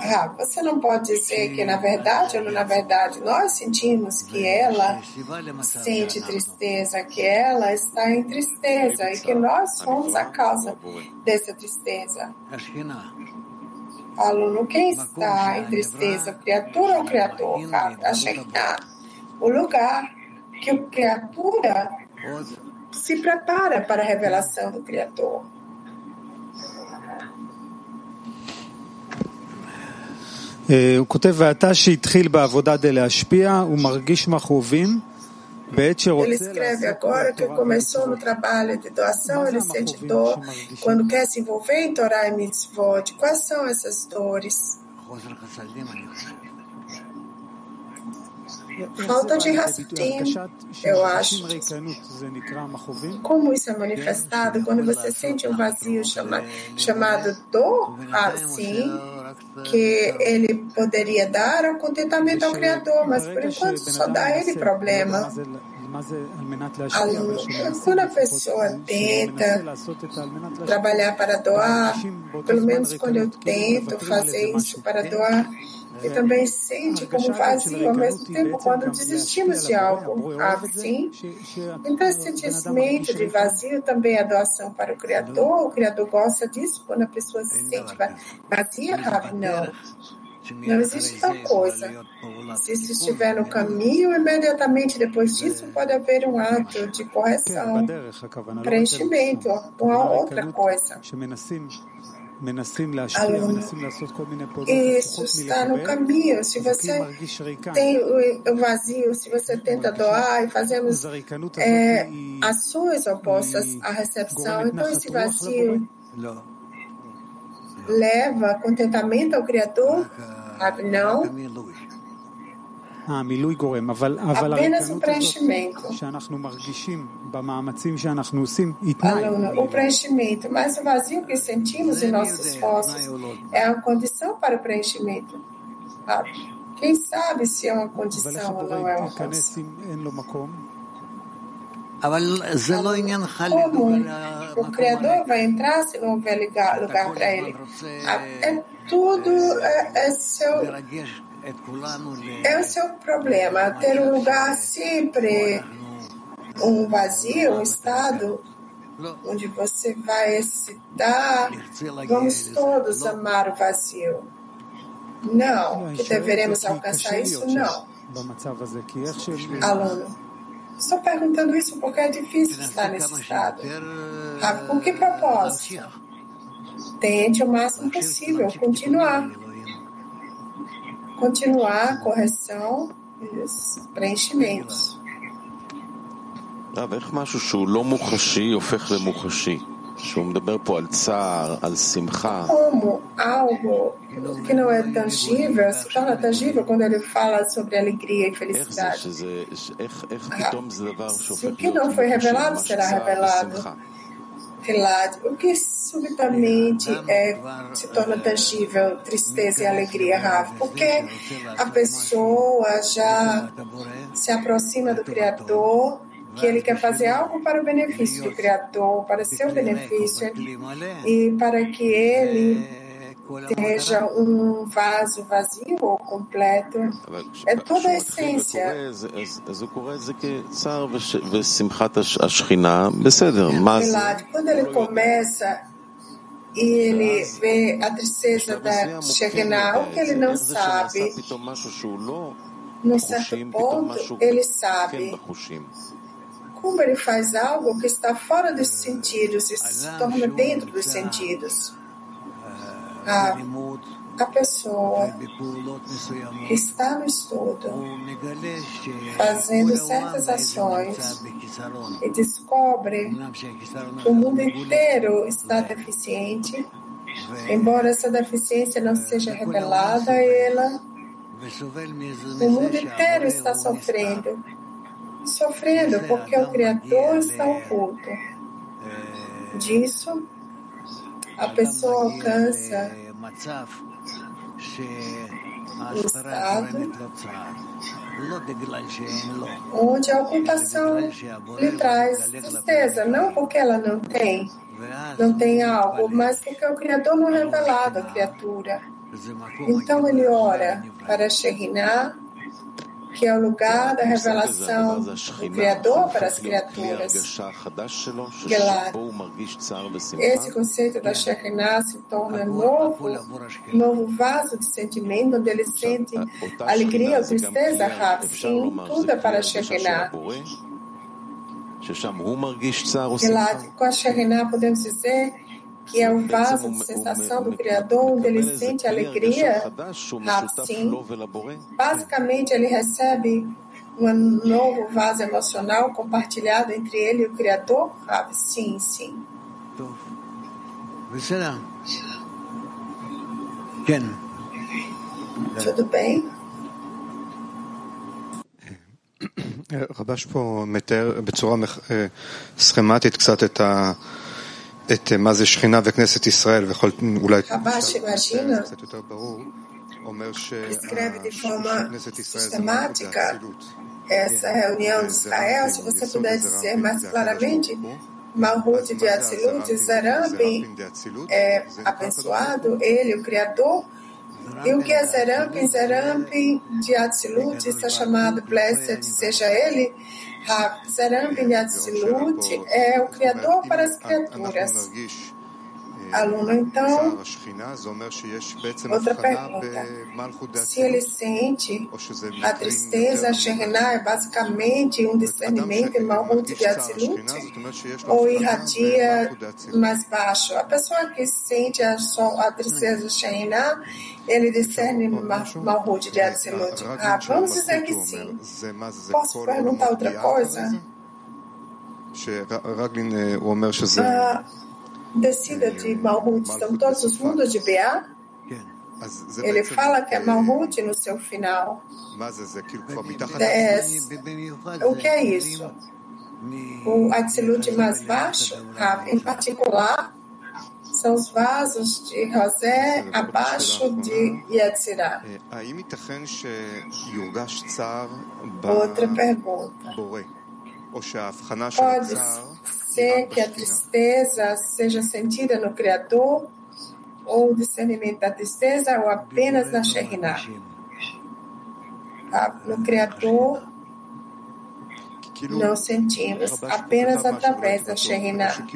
Ah, você não pode dizer que na verdade ou na verdade nós sentimos que ela sente tristeza, que ela está em tristeza e que nós somos a causa dessa tristeza Aluno, quem está em tristeza, criatura ou criador? A Shekinah. O lugar que o criatura se prepara para a revelação do Criador. הוא כותב, ועתה שהתחיל בעבודה די להשפיע, הוא מרגיש מכאובים ele escreve agora que começou no trabalho de doação, ele sente dor quando quer se envolver em Torá e Mitzvot. Quais são essas dores? Falta de raciocínio, eu acho. Como isso é manifestado? Quando você sente um vazio chama, chamado dor, assim, que ele poderia dar o contentamento ao Criador, mas por enquanto só dá ele problema. Quando a pessoa tenta trabalhar para doar, pelo menos quando eu tento fazer isso para doar, e também sente como vazio ao mesmo tempo quando desistimos de algo assim. Então, esse sentimento de vazio também é doação para o Criador. O Criador gosta disso quando a pessoa se sente vazia, Rav? Não. Não existe tal coisa. Se isso estiver no caminho, imediatamente depois disso pode haver um ato de correção, preenchimento, uma outra coisa. Isso está no caminho. Se você tem o vazio, se você tenta doar e fazemos é, ações opostas à recepção, então esse vazio leva contentamento ao Criador? Não. apenas o preenchimento. o preenchimento, mas o vazio que sentimos em nossos esforços é a condição para o preenchimento. Quem sabe se é uma condição ou não é uma condição? Como o Criador vai entrar se não houver lugar, lugar para ele? É tudo é, é seu é o seu problema, ter um lugar sempre, um vazio, um estado onde você vai excitar. Vamos todos amar o vazio. Não, que deveremos alcançar isso? Não. Aluno, estou perguntando isso porque é difícil estar nesse estado. Ah, com que propósito? Tente o máximo possível continuar continuar a correção e os preenchimentos. איך משהו שהוא לא מוחשי הופך למוחשי? Como algo que não é tangível, é se torna tangível quando ele fala sobre alegria e felicidade. Ah, o que não foi revelado será revelado. Relado. O que subitamente é, se torna tangível, tristeza e alegria, Rafa? Porque a pessoa já se aproxima do Criador que ele quer fazer algo para o benefício do Criador, para seu benefício, e para que ele seja um vaso vazio ou completo. É toda a essência. Quando ele começa e ele vê a tristeza da Shekinah, o que ele não sabe, num certo ponto, ele sabe como ele faz algo que está fora dos sentidos e se torna dentro dos sentidos. A, a pessoa que está no estudo, fazendo certas ações e descobre que o mundo inteiro está deficiente, embora essa deficiência não seja revelada a ela, o mundo inteiro está. sofrendo. Sofrendo porque o Criador está oculto. Disso, a pessoa alcança um estado onde a ocultação lhe traz tristeza, não porque ela não tem, não tem algo, mas porque o Criador não é revelado à criatura. Então ele ora para Shekhinah, que é o lugar da revelação do Criador para as criaturas. Esse conceito da Shekhinah se torna novo, novo vaso de sentimento, onde ele sente alegria ou tristeza, Rav. Sim, tudo é para Shekhinah. E lá, com a Shekhinah, podemos dizer que é o vaso de sensação do Criador, onde ele sente alegria, sim. Basicamente, ele recebe um novo vaso emocional compartilhado entre ele e o Criador? Rav, sim, sim. Tudo bem? רבש פה מתאר בצורה סכמטית קצת את ה... את מה זה שכינה וכנסת ישראל, ויכול אולי קצת יותר ברור, אומר שכנסת ישראל זה מערכת האצילות. essa reunião de Israel, se você puder dizer mais claramente, Malhut de Atzilut, Zerampin é abençoado, ele, o Criador, e o que é Zerampin? Zerampin de Atzilut está chamado Blessed, seja ele, Zerampin de Atzilut é o Criador para as criaturas. Aluno, então, outra pergunta. Se ele sente a tristeza, a Shekhinah é basicamente um discernimento em Malhut de Atzilut ou irradia mais baixo? A pessoa que sente a, a tristeza, Shekhinah, ele discerne Malhut de Atzilut. Ah, vamos dizer que sim. Posso perguntar outra coisa? Ah, descida de Malhut estão todos os mundos de BA? Ele fala que é Malhut no seu final. Dez. O que é isso? O Atzilut mais baixo, em particular, são os vasos de Rosé abaixo de Yetzirah. Outra pergunta. Pode ser que a tristeza seja sentida no Criador, ou o discernimento da tristeza, ou apenas na Shekhinah. No Criador, não sentimos, apenas através da Shekhinah.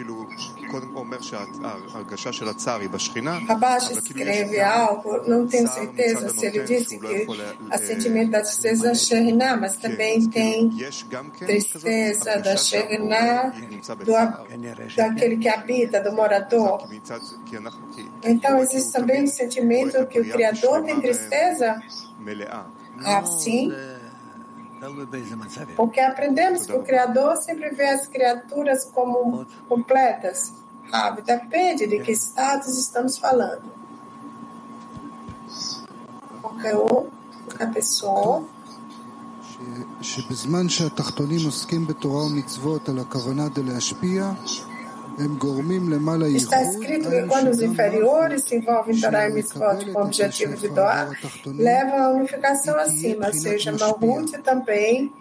Rabash escreve algo, não tenho certeza se ele disse que o sentimento da tristeza da Shekhinah, mas também tem tristeza da Shekhinah do, daquele que habita, do morador. Então existe também o sentimento que o Criador tem tristeza? Ah, sim. Porque aprendemos que o Criador sempre vê as criaturas como completas. Ah, depende de que status estamos falando. Qualquer outra pessoa. שבזמן שהתחתונים עוסקים בתורה ומצוות על הכוונה דלהשפיע, Está escrito que quando os inferiores se envolvem em Torah e Mitzvot com o objetivo de doar, levam a unificação acima, ou seja, Malhut também,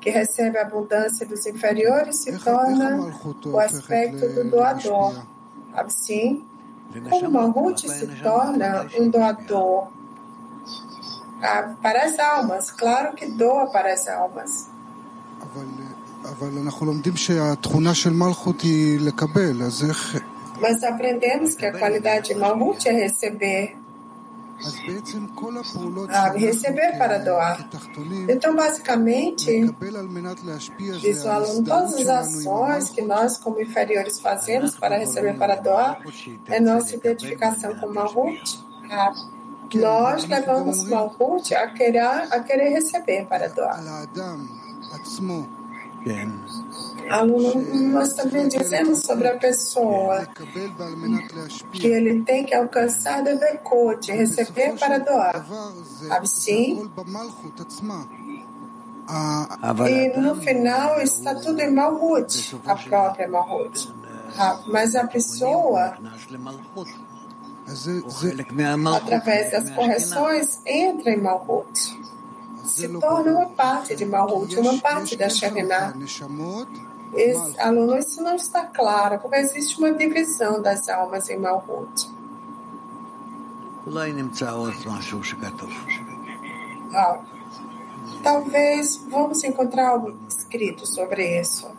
que recebe a abundância dos inferiores, se torna o aspecto do doador. Assim, como Malhut se torna um doador para as almas, claro que doa para as almas. Mas aprendemos que a qualidade de Malhut é receber. Ah, receber para doar. Então, basicamente, diz o aluno, todas as ações que nós, como inferiores, fazemos para receber para doar é nossa identificação com Malhut. Ah, nós levamos Malhut a querer, a querer receber para doar. Aluno, nós também dizemos sobre a pessoa que ele tem que alcançar o Devekot, receber para doar. Assim, e no final está tudo em Malhut, a própria Malhut. Mas a pessoa através das correções, entra em Malhut se torna uma parte de Malhut, uma parte da Shekhinah. Esse aluno, isso não está claro, porque existe uma divisão das almas em Malhut. Talvez vamos encontrar algo escrito sobre isso.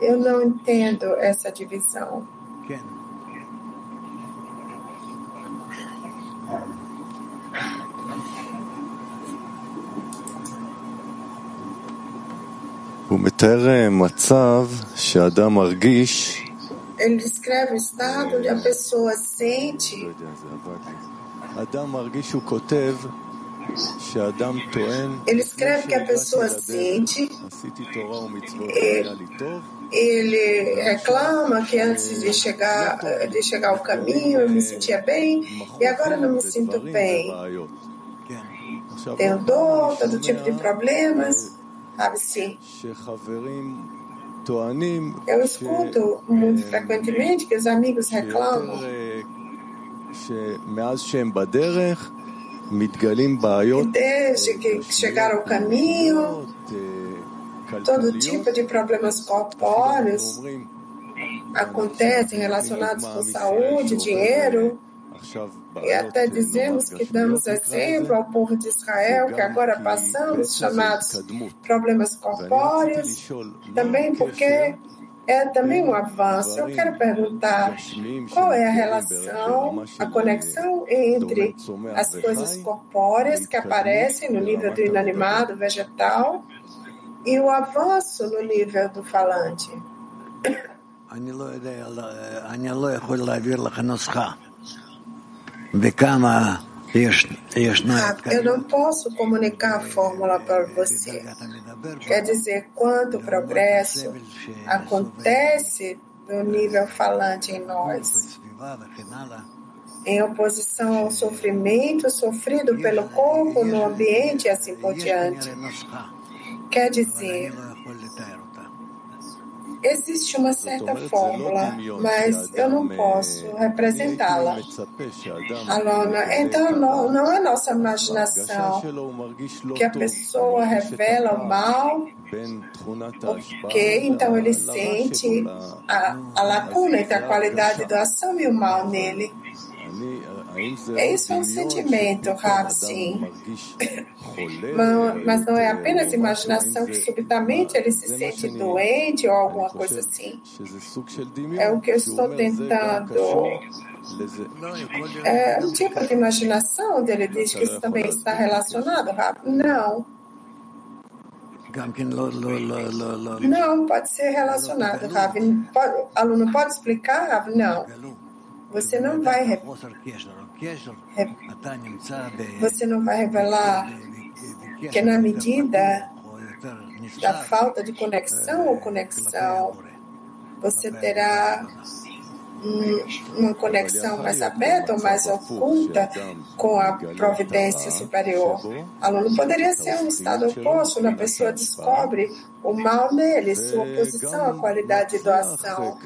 Eu não entendo essa divisão. Quem? Ele descreve o estado que a pessoa sente. Ele escreve que a pessoa sente. Ele reclama que antes de chegar, de chegar ao caminho eu me sentia bem e agora não me sinto bem. Tenho dor, todo tipo de problemas. Eu escuto muito frequentemente que os amigos reclamam. Desde que chegaram ao caminho todo tipo de problemas corpóreos acontecem relacionados com saúde, dinheiro, e até dizemos que damos exemplo ao povo de Israel, que agora passamos, chamados problemas corpóreos, também porque é também um avanço. Eu quero perguntar qual é a relação, a conexão entre as coisas corpóreas que aparecem no nível do inanimado, vegetal, e o avanço no nível do falante. Eu não posso comunicar a fórmula para você. Quer dizer, quanto progresso acontece no nível falante em nós, em oposição ao sofrimento sofrido pelo corpo no ambiente e assim por diante. Quer dizer, existe uma certa fórmula, mas eu não posso representá-la. Alona, então não, não é nossa imaginação que a pessoa revela o mal, ok? Então ele sente a, a lacuna entre a qualidade da ação e o mal nele. Isso é um sentimento, Rav, sim. (laughs) Mas não é apenas imaginação que subitamente ele se sente doente ou alguma coisa assim. É o que eu estou tentando. É um tipo de imaginação onde ele diz que isso também está relacionado, Rav? Não. Não, pode ser relacionado, Rav. Pode, aluno pode explicar, Rav? Não. Você não vai você não vai revelar que na medida da falta de conexão ou conexão, você terá uma conexão mais aberta ou mais oculta com a providência superior. Aluno poderia ser um estado oposto, onde a pessoa descobre o mal nele, sua oposição à qualidade de doação.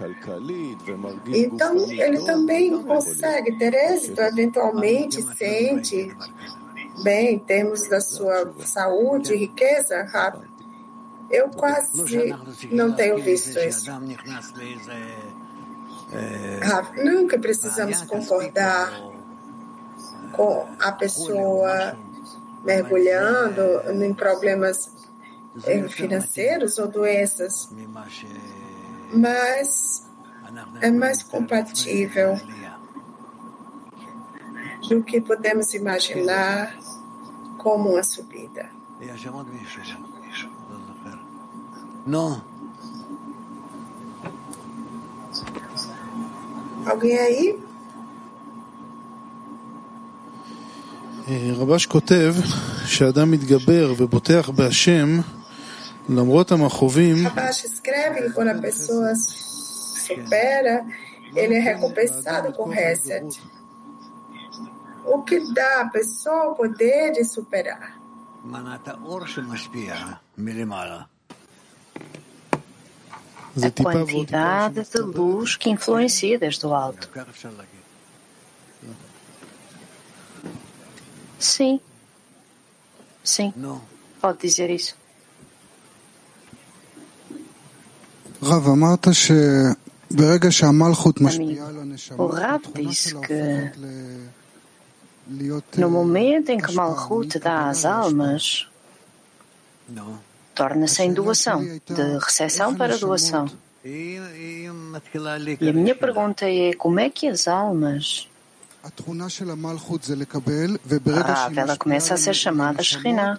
Então, ele também consegue ter êxito, eventualmente sente bem em termos da sua saúde e riqueza rápido. Eu quase não tenho visto isso. É, nunca precisamos concordar com a pessoa mergulhando em problemas eh, financeiros ou doenças, mas é mais compatível do que podemos imaginar como uma subida. Não. alguém aí? רבש כותב שאדם מתגבר ובוטח בהשם למרות המכאובים רבש escreve que quando a pessoa supera, ele é recompensado com reset. O que dá à pessoa o poder de superar? a quantidade de luz que influencia desde o alto. Sim. Sim. Pode dizer isso. Rav, disse que No momento em que Malchut dá às almas, torna-se em doação, de recepção para doação. E a minha pergunta é como é que as almas ah, ela começa a ser chamada Shekhinah.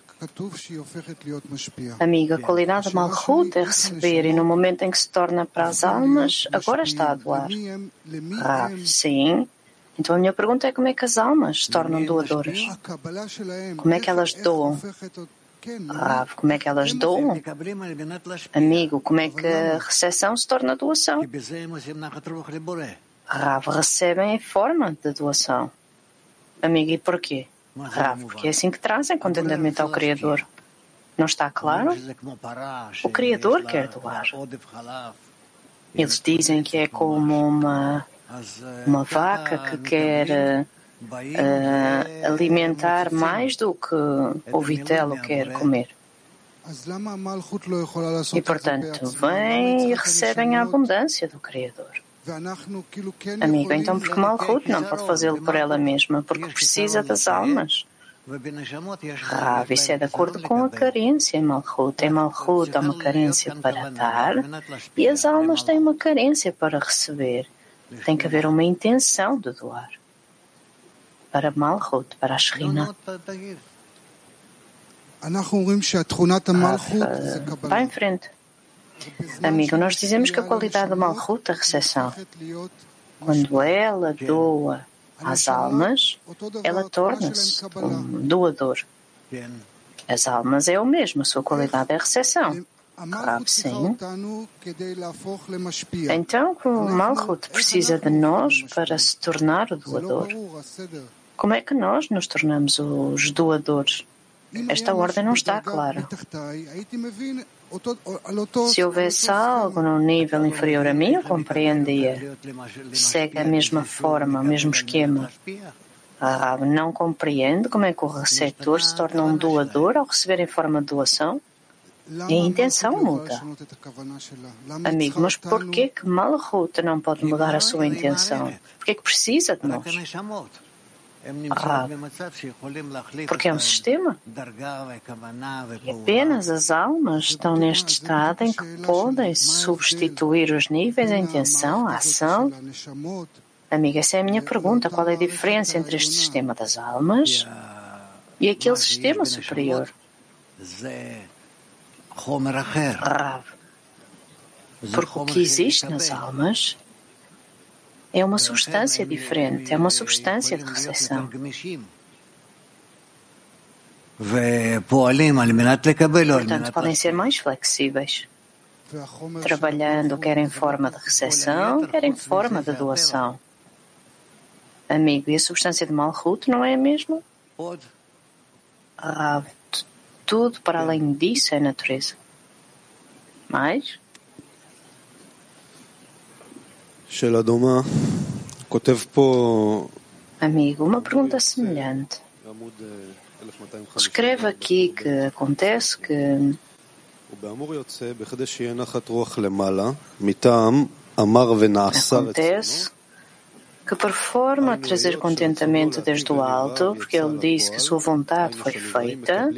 Amiga, a qualidade de Malchut é receber e no momento em que se torna para as almas, agora está a doar. Ah, sim. Então a minha pergunta é como é que as almas se tornam doadoras? Como é que elas doam? Rav, ah, como é que elas doam? Amigo, como é que a recepção se torna doação? Rav, recebem em forma de doação. Amigo, e porquê? Rav, porque é assim que trazem contentamento ao Criador. Não está claro? O Criador quer doar. Eles dizem que é como uma, uma vaca que quer uh, alimentar mais do que o vitelo quer comer. E, portanto, vêm e recebem a abundância do Criador. Amigo, então porque Malchut não pode fazê-lo por ela mesma? Porque precisa das almas. Rav, isso é de acordo com a carência em Malchut. Em Malchut há uma carência para dar e as almas têm uma carência para receber. Tem que haver uma intenção de doar para Malchut, para a Shekhinah. Vai em frente. Amigo, nós dizemos que a qualidade da Malchut é a recepção. Quando ela doa às almas, ela torna-se um doador. As almas é o mesmo, a sua qualidade é a recepção. Claro, sim. Então, o Malchut precisa de nós para se tornar o doador. Como é que nós nos tornamos os doadores? Esta ordem não está clara. Se houvesse algo no nível inferior a mim, eu compreendia. Segue a mesma forma, o mesmo esquema. Ah, não compreendo como é que o receptor se torna um doador ao receber em forma de doação. E a intenção muda. Amigo, mas por que que Malhut não pode mudar a sua intenção? Por que que precisa de nós? Porque é um sistema. E apenas as almas estão neste estado em que podem substituir os níveis, a intenção, a ação. Amiga, essa é a minha pergunta. Qual é a diferença entre este sistema das almas e aquele sistema superior? Porque o que existe nas almas é uma substância diferente, é uma substância de recepção. Portanto, podem ser mais flexíveis, trabalhando quer em forma de recepção, quer em forma de doação. Amigo, e a substância de Malhut não é a mesma? Ah, tudo para além disso é natureza. Mais? Amigo, uma pergunta semelhante. Escreve aqui que acontece que acontece que performa trazer contentamento desde o alto, porque ele disse que a sua vontade foi feita,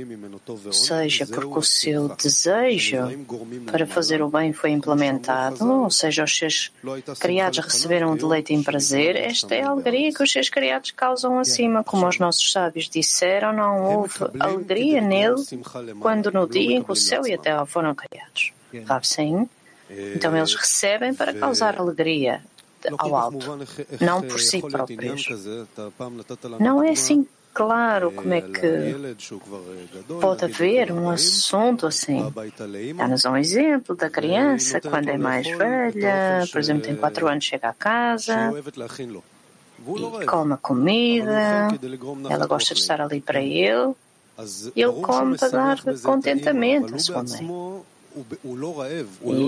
seja porque o seu desejo para fazer o bem foi implementado, ou seja, os seus criados receberam deleite em prazer, esta é a alegria que os seus criados causam acima, como os nossos sábios disseram, não houve alegria nele quando no dia em que o céu e a terra foram criados. Rav sim. Então eles recebem para causar alegria ao alto, não por si próprios. Não é assim claro como é que pode haver um assunto assim. Dá-nos um exemplo da criança quando é mais velha, por exemplo, tem quatro anos, chega à casa e come comida, ela gosta de estar ali para ele, e ele come para dar contentamento à sua mãe.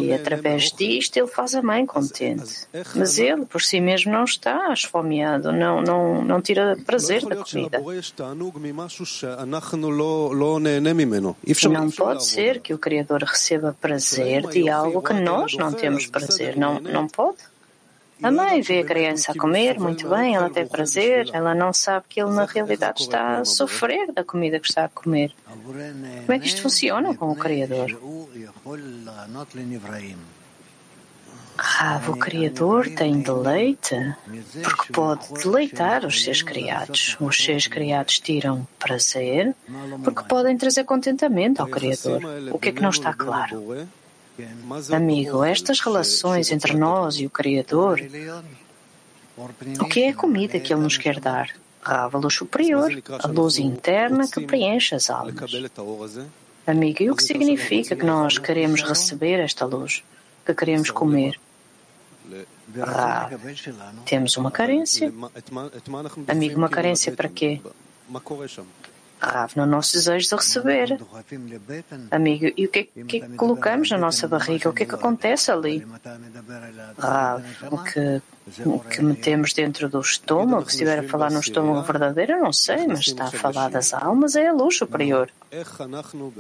E através disto ele faz a mãe contente. Mas ele por si mesmo não está esfomeado, não, não, não tira prazer da comida. Não pode ser que o Criador receba prazer de algo que nós não temos prazer. Não, não pode. A mãe vê a criança a comer muito bem, ela tem prazer, ela não sabe que ele na realidade está a sofrer da comida que está a comer. Como é que isto funciona com o Criador? Rav, o Criador tem deleite porque pode deleitar os seus criados. Os seus criados tiram prazer porque podem trazer contentamento ao Criador. O que é que não está claro? Amigo, estas relações entre nós e o Criador, o que é a comida que Ele nos quer dar? Rava, luz superior, a luz interna que preenche as almas. Amigo, e o que significa que nós queremos receber esta luz? Que queremos comer? Rav, temos uma carência. Amigo, uma carência para quê? Rav, no nosso desejo de receber. Amigo, e o que, é que, colocamos na nossa barriga? O que é que acontece ali? Rav, o que, que metemos dentro do estômago, se estiver a falar no estômago verdadeiro, eu não sei, mas está a falar das almas, é a luz superior.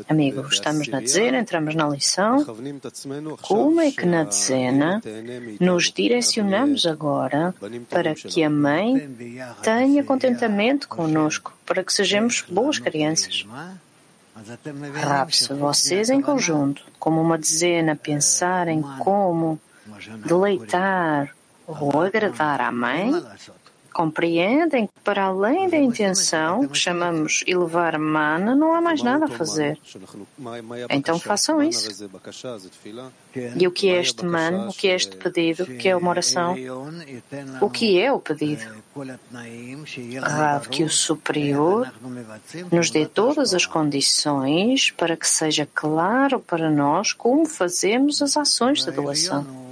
Amigo, estamos na dezena, entramos na lição. Como é que na dezena nos direcionamos agora para que a mãe tenha contentamento conosco, para que sejamos boas crianças? Rabi-se vocês em conjunto, como uma dezena, pensarem como deleitar ou agradar à mãe, compreendem que para além da intenção que chamamos elevar mana, não há mais nada a fazer. Então façam isso. E o que é este man? O que é este pedido? O que é uma oração? O que é o pedido? Rav, que o superior nos dê todas as condições para que seja claro para nós como fazemos as ações de doação.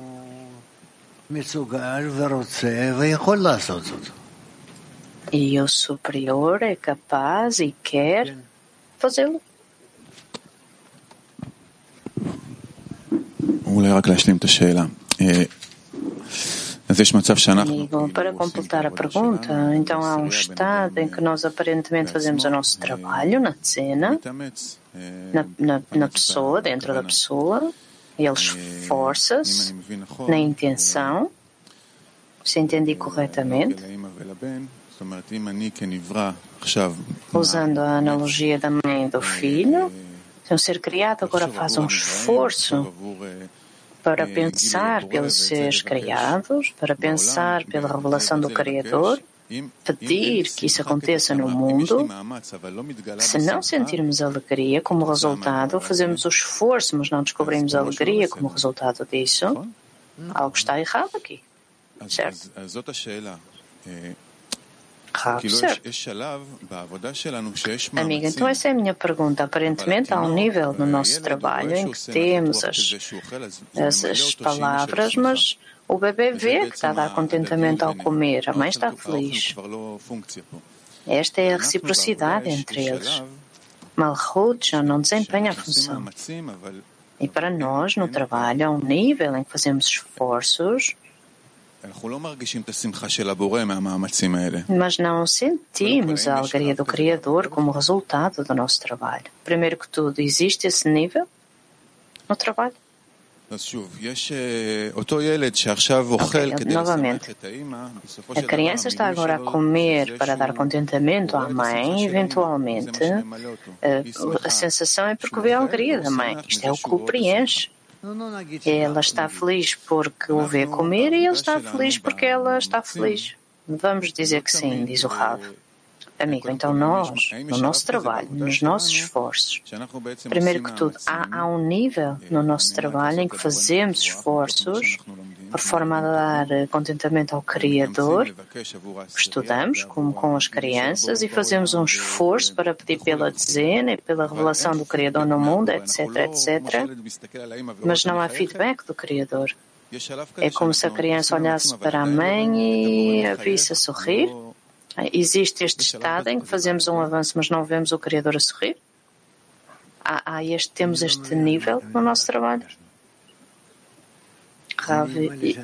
E o superior é capaz e quer fazê-lo. Amigo, para completar a pergunta, então há um estado em que nós aparentemente fazemos o nosso trabalho na cena, na, na, na pessoa, dentro da pessoa, ele esforça-se na intenção, se entendi corretamente, usando a analogia da mãe e do filho, se um ser criado agora faz um esforço para pensar pelos seres criados, para pensar pela revelação do Criador, pedir que isso aconteça no mundo, se não sentirmos alegria como resultado, fazemos o esforço, mas não descobrimos alegria como resultado disso, algo está errado aqui. Certo? certo. Amiga, então essa é a minha pergunta. Aparentemente há um nível no nosso trabalho em que temos as, as, as palavras, mas o bebê vê que está a dar contentamento ao comer, a mãe está feliz. Esta é a reciprocidade entre eles. Malchut já não desempenha a função. E para nós, no trabalho, há um nível em que fazemos esforços mas não sentimos a alegria do Criador como resultado do nosso trabalho. Primeiro que tudo, existe esse nível no trabalho? Okay, novamente, a criança está agora a comer para dar contentamento à mãe, eventualmente, a, a sensação é porque vê a alegria da mãe. Isto é o que o preenche. Ela está feliz porque o vê comer e ele está feliz porque ela está feliz. Vamos dizer que sim, diz o Rav. Amigo, então nós, no nosso trabalho, nos nossos esforços, primeiro que tudo, há, há um nível no nosso trabalho em que fazemos esforços por forma a dar contentamento ao Criador, estudamos como com as crianças e fazemos um esforço para pedir pela dezena e pela revelação do Criador no mundo, etc, etc. Mas não há feedback do Criador. É como se a criança olhasse para a mãe e a visse a sorrir Existe este estado em que fazemos um avanço, mas não vemos o Criador a sorrir? há, há este, temos este nível no nosso trabalho? Rav,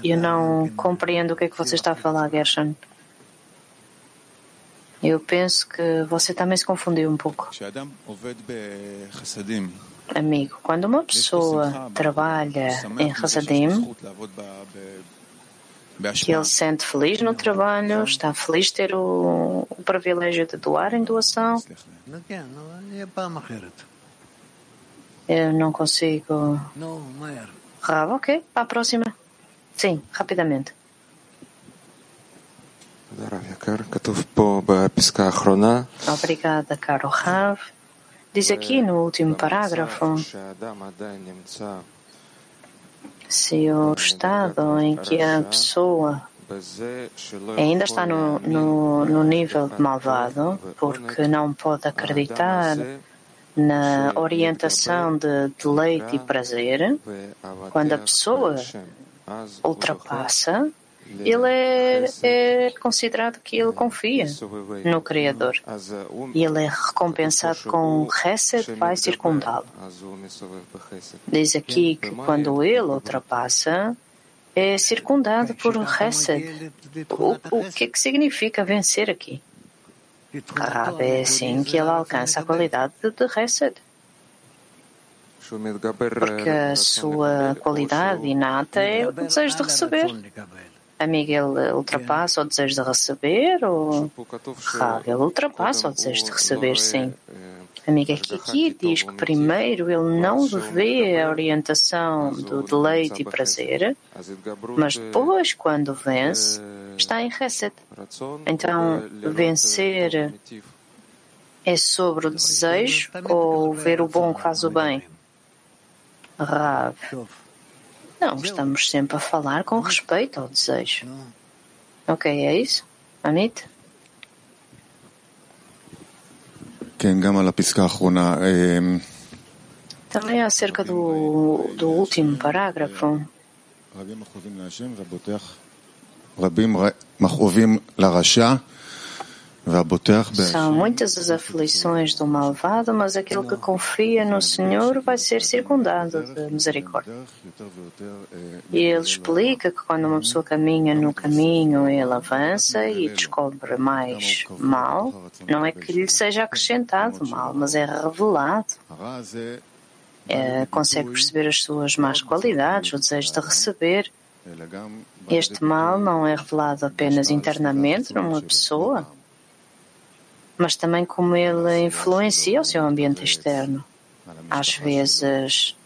eu não compreendo o que é que você está a falar, Gershon. Eu penso que você também se confundiu um pouco. Amigo, quando uma pessoa trabalha em Hasadim, que ele se sente feliz no trabalho, está feliz de ter o, o privilégio de doar em doação. Eu não consigo. Rav, ok, para a próxima. Sim, rapidamente. Obrigada, caro Rav. Diz aqui no último parágrafo se o estado em que a pessoa ainda está no, no, no nível malvado, porque não pode acreditar na orientação de deleite e prazer, quando a pessoa ultrapassa, ele é, é, considerado que ele confia no Criador. E ele é recompensado com Hesed, vai circundá-lo. Diz aqui que quando ele ultrapassa, é circundado por Hesed. O, o que, é que significa vencer aqui? Rab é assim que ele alcança a qualidade de Hesed porque a sua qualidade inata é o desejo de receber. Amiga, ele ultrapassa o desejo de receber ou Rav, ele ultrapassa o desejo de receber, sim. Amiga, aqui, aqui diz que primeiro ele não vê a orientação do deleite e prazer, mas depois, quando vence, está em reset. Então, vencer é sobre o desejo ou ver o bom que faz o bem? Rav. Não, estamos sempre a falar com respeito ao desejo. Ok, é isso? Anit? Também acerca do, do último parágrafo. São muitas as aflições do malvado, mas aquele que confia no Senhor vai ser circundado de misericórdia. E ele explica que quando uma pessoa caminha no caminho, ele avança e descobre mais mal. Não é que lhe seja acrescentado mal, mas é revelado. É, consegue perceber as suas más qualidades, o desejo de receber. Este mal não é revelado apenas internamente numa pessoa, mas também como ele influencia o seu ambiente externo. Às vezes,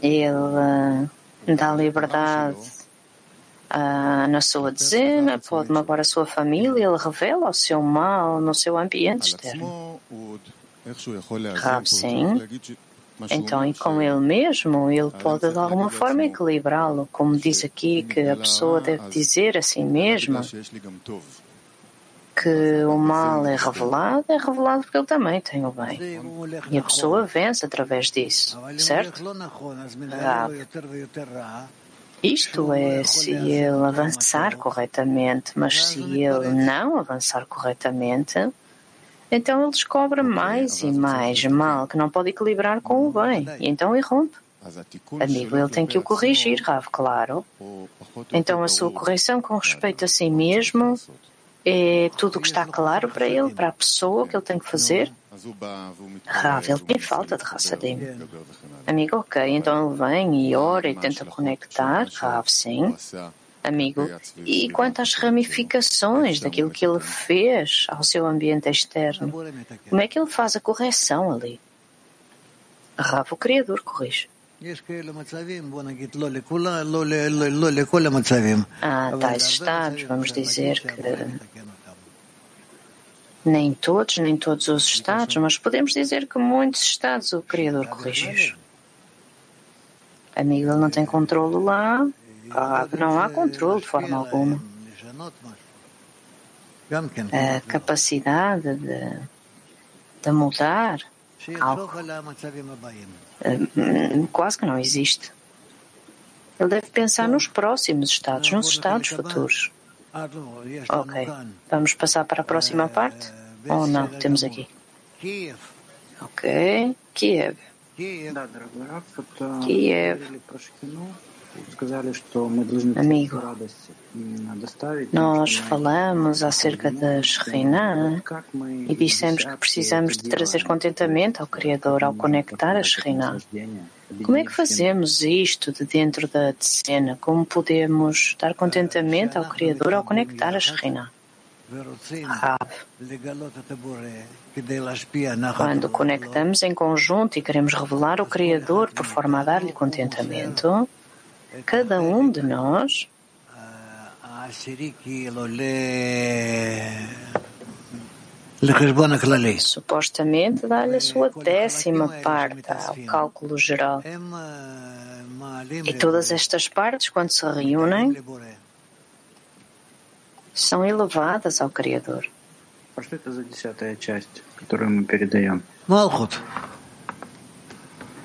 ele uh, dá liberdade uh, na sua dezena, pode magoar a sua família, ele revela o seu mal no seu ambiente externo. Rab, sim. Então, e com ele mesmo, ele pode de alguma forma equilibrá-lo, como diz aqui que a pessoa deve dizer a si mesma que o mal é revelado, é revelado porque ele também tem o bem. E a pessoa vence através disso, certo? Isto é se ele avançar corretamente, mas se ele não avançar corretamente, então ele descobre mais e mais mal que não pode equilibrar com o bem, e então irrompe. Amigo, ele tem que o corrigir, Rav, claro. Então a sua correção com respeito a si mesmo é tudo o que está claro para ele, para a pessoa que ele tem que fazer. Rav, ele tem falta de Hassadim. Amigo, ok, então ele vem e ora e tenta conectar. Rav, sim. Amigo, e quanto às ramificações daquilo que ele fez ao seu ambiente externo, como é que ele faz a correção ali? Rav, o Criador, corrige. Há tais estados, vamos dizer que nem todos, nem todos os estados, mas podemos dizer que muitos estados o Criador corrigiu. Amigo, ele não tem controle lá, não há controle de forma alguma. A capacidade de, de mudar algo Hum, quase que não existe. Ele deve pensar nos próximos estados, nos estados futuros. Ok. Vamos passar para a próxima parte? Ou não? Temos aqui. Ok. Kiev. Kiev. Amigo, nós falamos acerca da Shekhinah e dissemos que precisamos de trazer contentamento ao Criador ao conectar a Shekhinah. Como é que fazemos isto de dentro da decena? Como podemos dar contentamento ao Criador ao conectar a Shekhinah? Quando conectamos em conjunto e queremos revelar o Criador por forma a dar-lhe contentamento, cada um de nós supostamente dá-lhe a sua décima parte ao cálculo geral. E todas estas partes, quando se reúnem, são elevadas ao Criador. Malchut.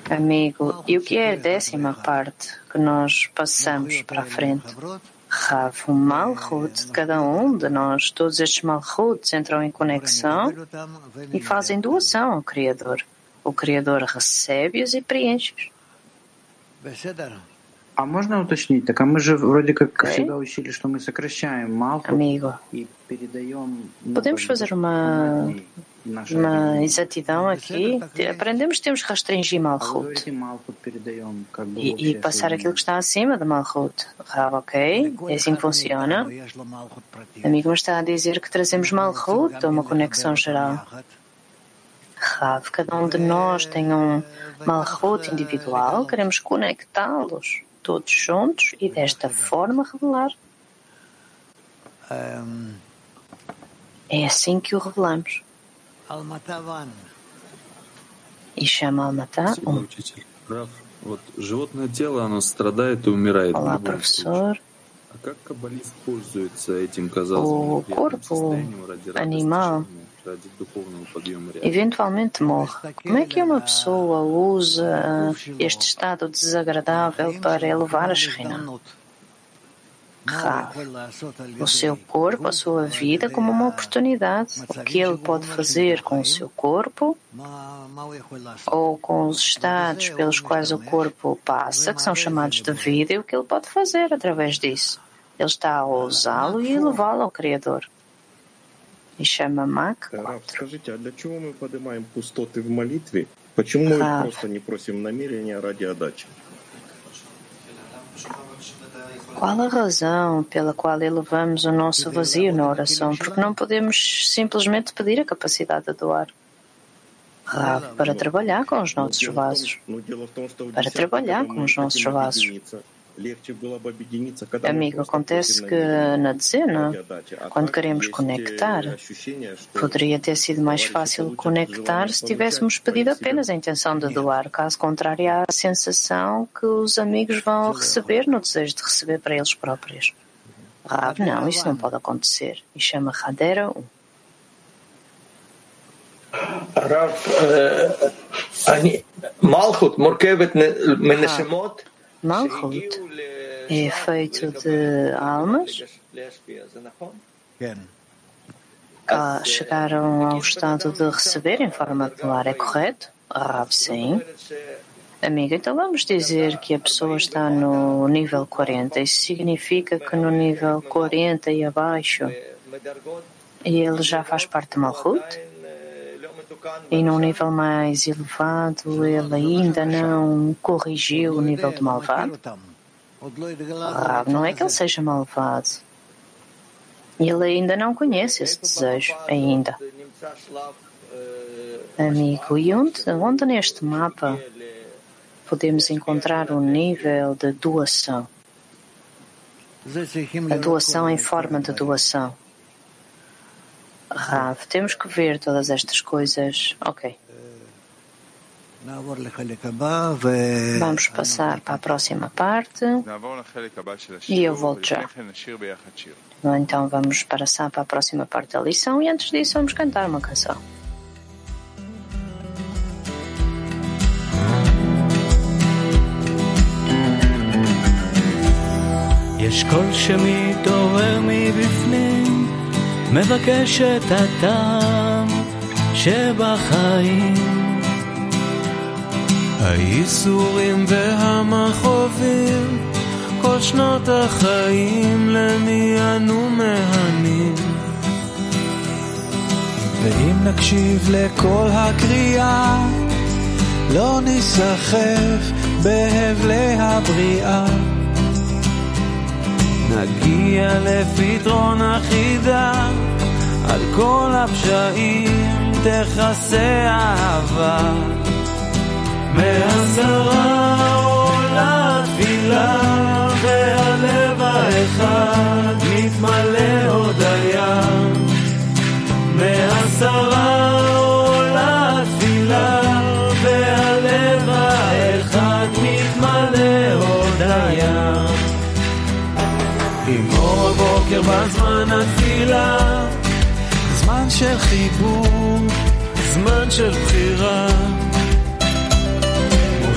Amigo, e o que é a décima parte que nós passamos para a frente? Rav, o Malchut de cada um de nós, todos estes Malchuts entram em conexão e fazem doação ao Criador. O Criador recebe-os e preenche-os. А можно уточнить? Так а мы же вроде как okay. всегда учили, что мы сокращаем Малхут Amigo, и передаем... Podemos fazer uma, uma exatidão aqui. Aprendemos que temos que restringir Malchut e, e passar aquilo que está acima de Malchut. Rav, ok? É assim que funciona. Amigo, mas está a dizer que trazemos Malchut a uma conexão geral. Rav, cada um de nós tem um Malchut individual, queremos conectá-los todos juntos e desta forma revelar. É assim que o revelamos. E chama Almatá um. Olá, professor. O corpo animal eventualmente morre. Como é que uma pessoa usa este estado desagradável para elevar a Shekhinah? o seu corpo, a sua vida, como uma oportunidade. O que ele pode fazer com o seu corpo ou com os estados pelos quais o corpo passa, que são chamados de vida, e o que ele pode fazer através disso. Ele está a usá-lo e elevá-lo ao Criador. И chama Мак 4. Скажите, а для чего мы поднимаем пустоты в молитве? Почему мы Рав. просто не просим намерения ради отдачи? Qual a razão pela qual elevamos o nosso vazio na oração? Porque não podemos simplesmente pedir a capacidade de doar. Para trabalhar com os nossos vasos. Para trabalhar com os nossos vasos. Amigo, acontece que na dezena, quando queremos conectar, poderia ter sido mais fácil conectar se tivéssemos pedido apenas a intenção de doar. Caso contrário, há a sensação que os amigos vão receber no desejo de receber para eles próprios. Ah, Rav, não, isso não pode acontecer. E chama Radera 1. Rav, eh, Malchut, Morkevet, Menashemot. Malchut é feito de almas que chegaram ao estado de receber em forma de clara, é correto? Ah, sim. Amiga, então vamos dizer que a pessoa está no nível 40. Isso significa que no nível 40 e abaixo e ele já faz parte de Malchut? E num nível mais elevado ele ainda não corrigiu o nível do malvado? Rav, não é que ele seja malvado. Ele ainda não conhece esse desejo, ainda. Amigo, e onde, onde neste mapa podemos encontrar o nível de doação? A doação em forma de doação. Rav, temos que ver todas estas coisas. Ok. Vamos passar para a próxima parte. נעבור לחלק הבא של E eu השיעור, volto já. ולפני כן נשיר ביחד שיר. Então vamos passar para a próxima parte da lição e antes disso vamos cantar uma canção. יש קול שמתעורר מבפנים, מבקש את הטעם שבחיים. הייסורים והמכאובים, כל שנות החיים למי אנו מהנים. ואם נקשיב לקול הקריאה, לא ניסחף בהבלי הבריאה. נגיע לפתרון החידה, על כל הפשעים תכסה אהבה. מעשרה עולה תפילה, והלב האחד מתמלא הודיה. מעשרה עולה תפילה, והלב האחד מתמלא הודיה. הבוקר בזמן התפילה, זמן של חיבור, זמן של בחירה.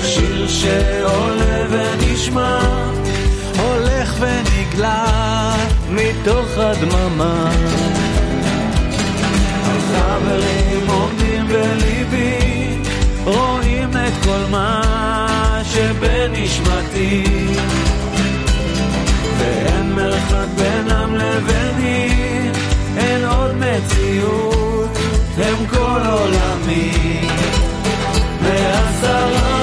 שיר שעולה ונשמע, הולך ונגלה מתוך הדממה. החברים עומדים בליבי, רואים את כל מה שבנשמתי. מרחק בינם לביני, אין עוד מציאות, הם כל עולמי. מעשרה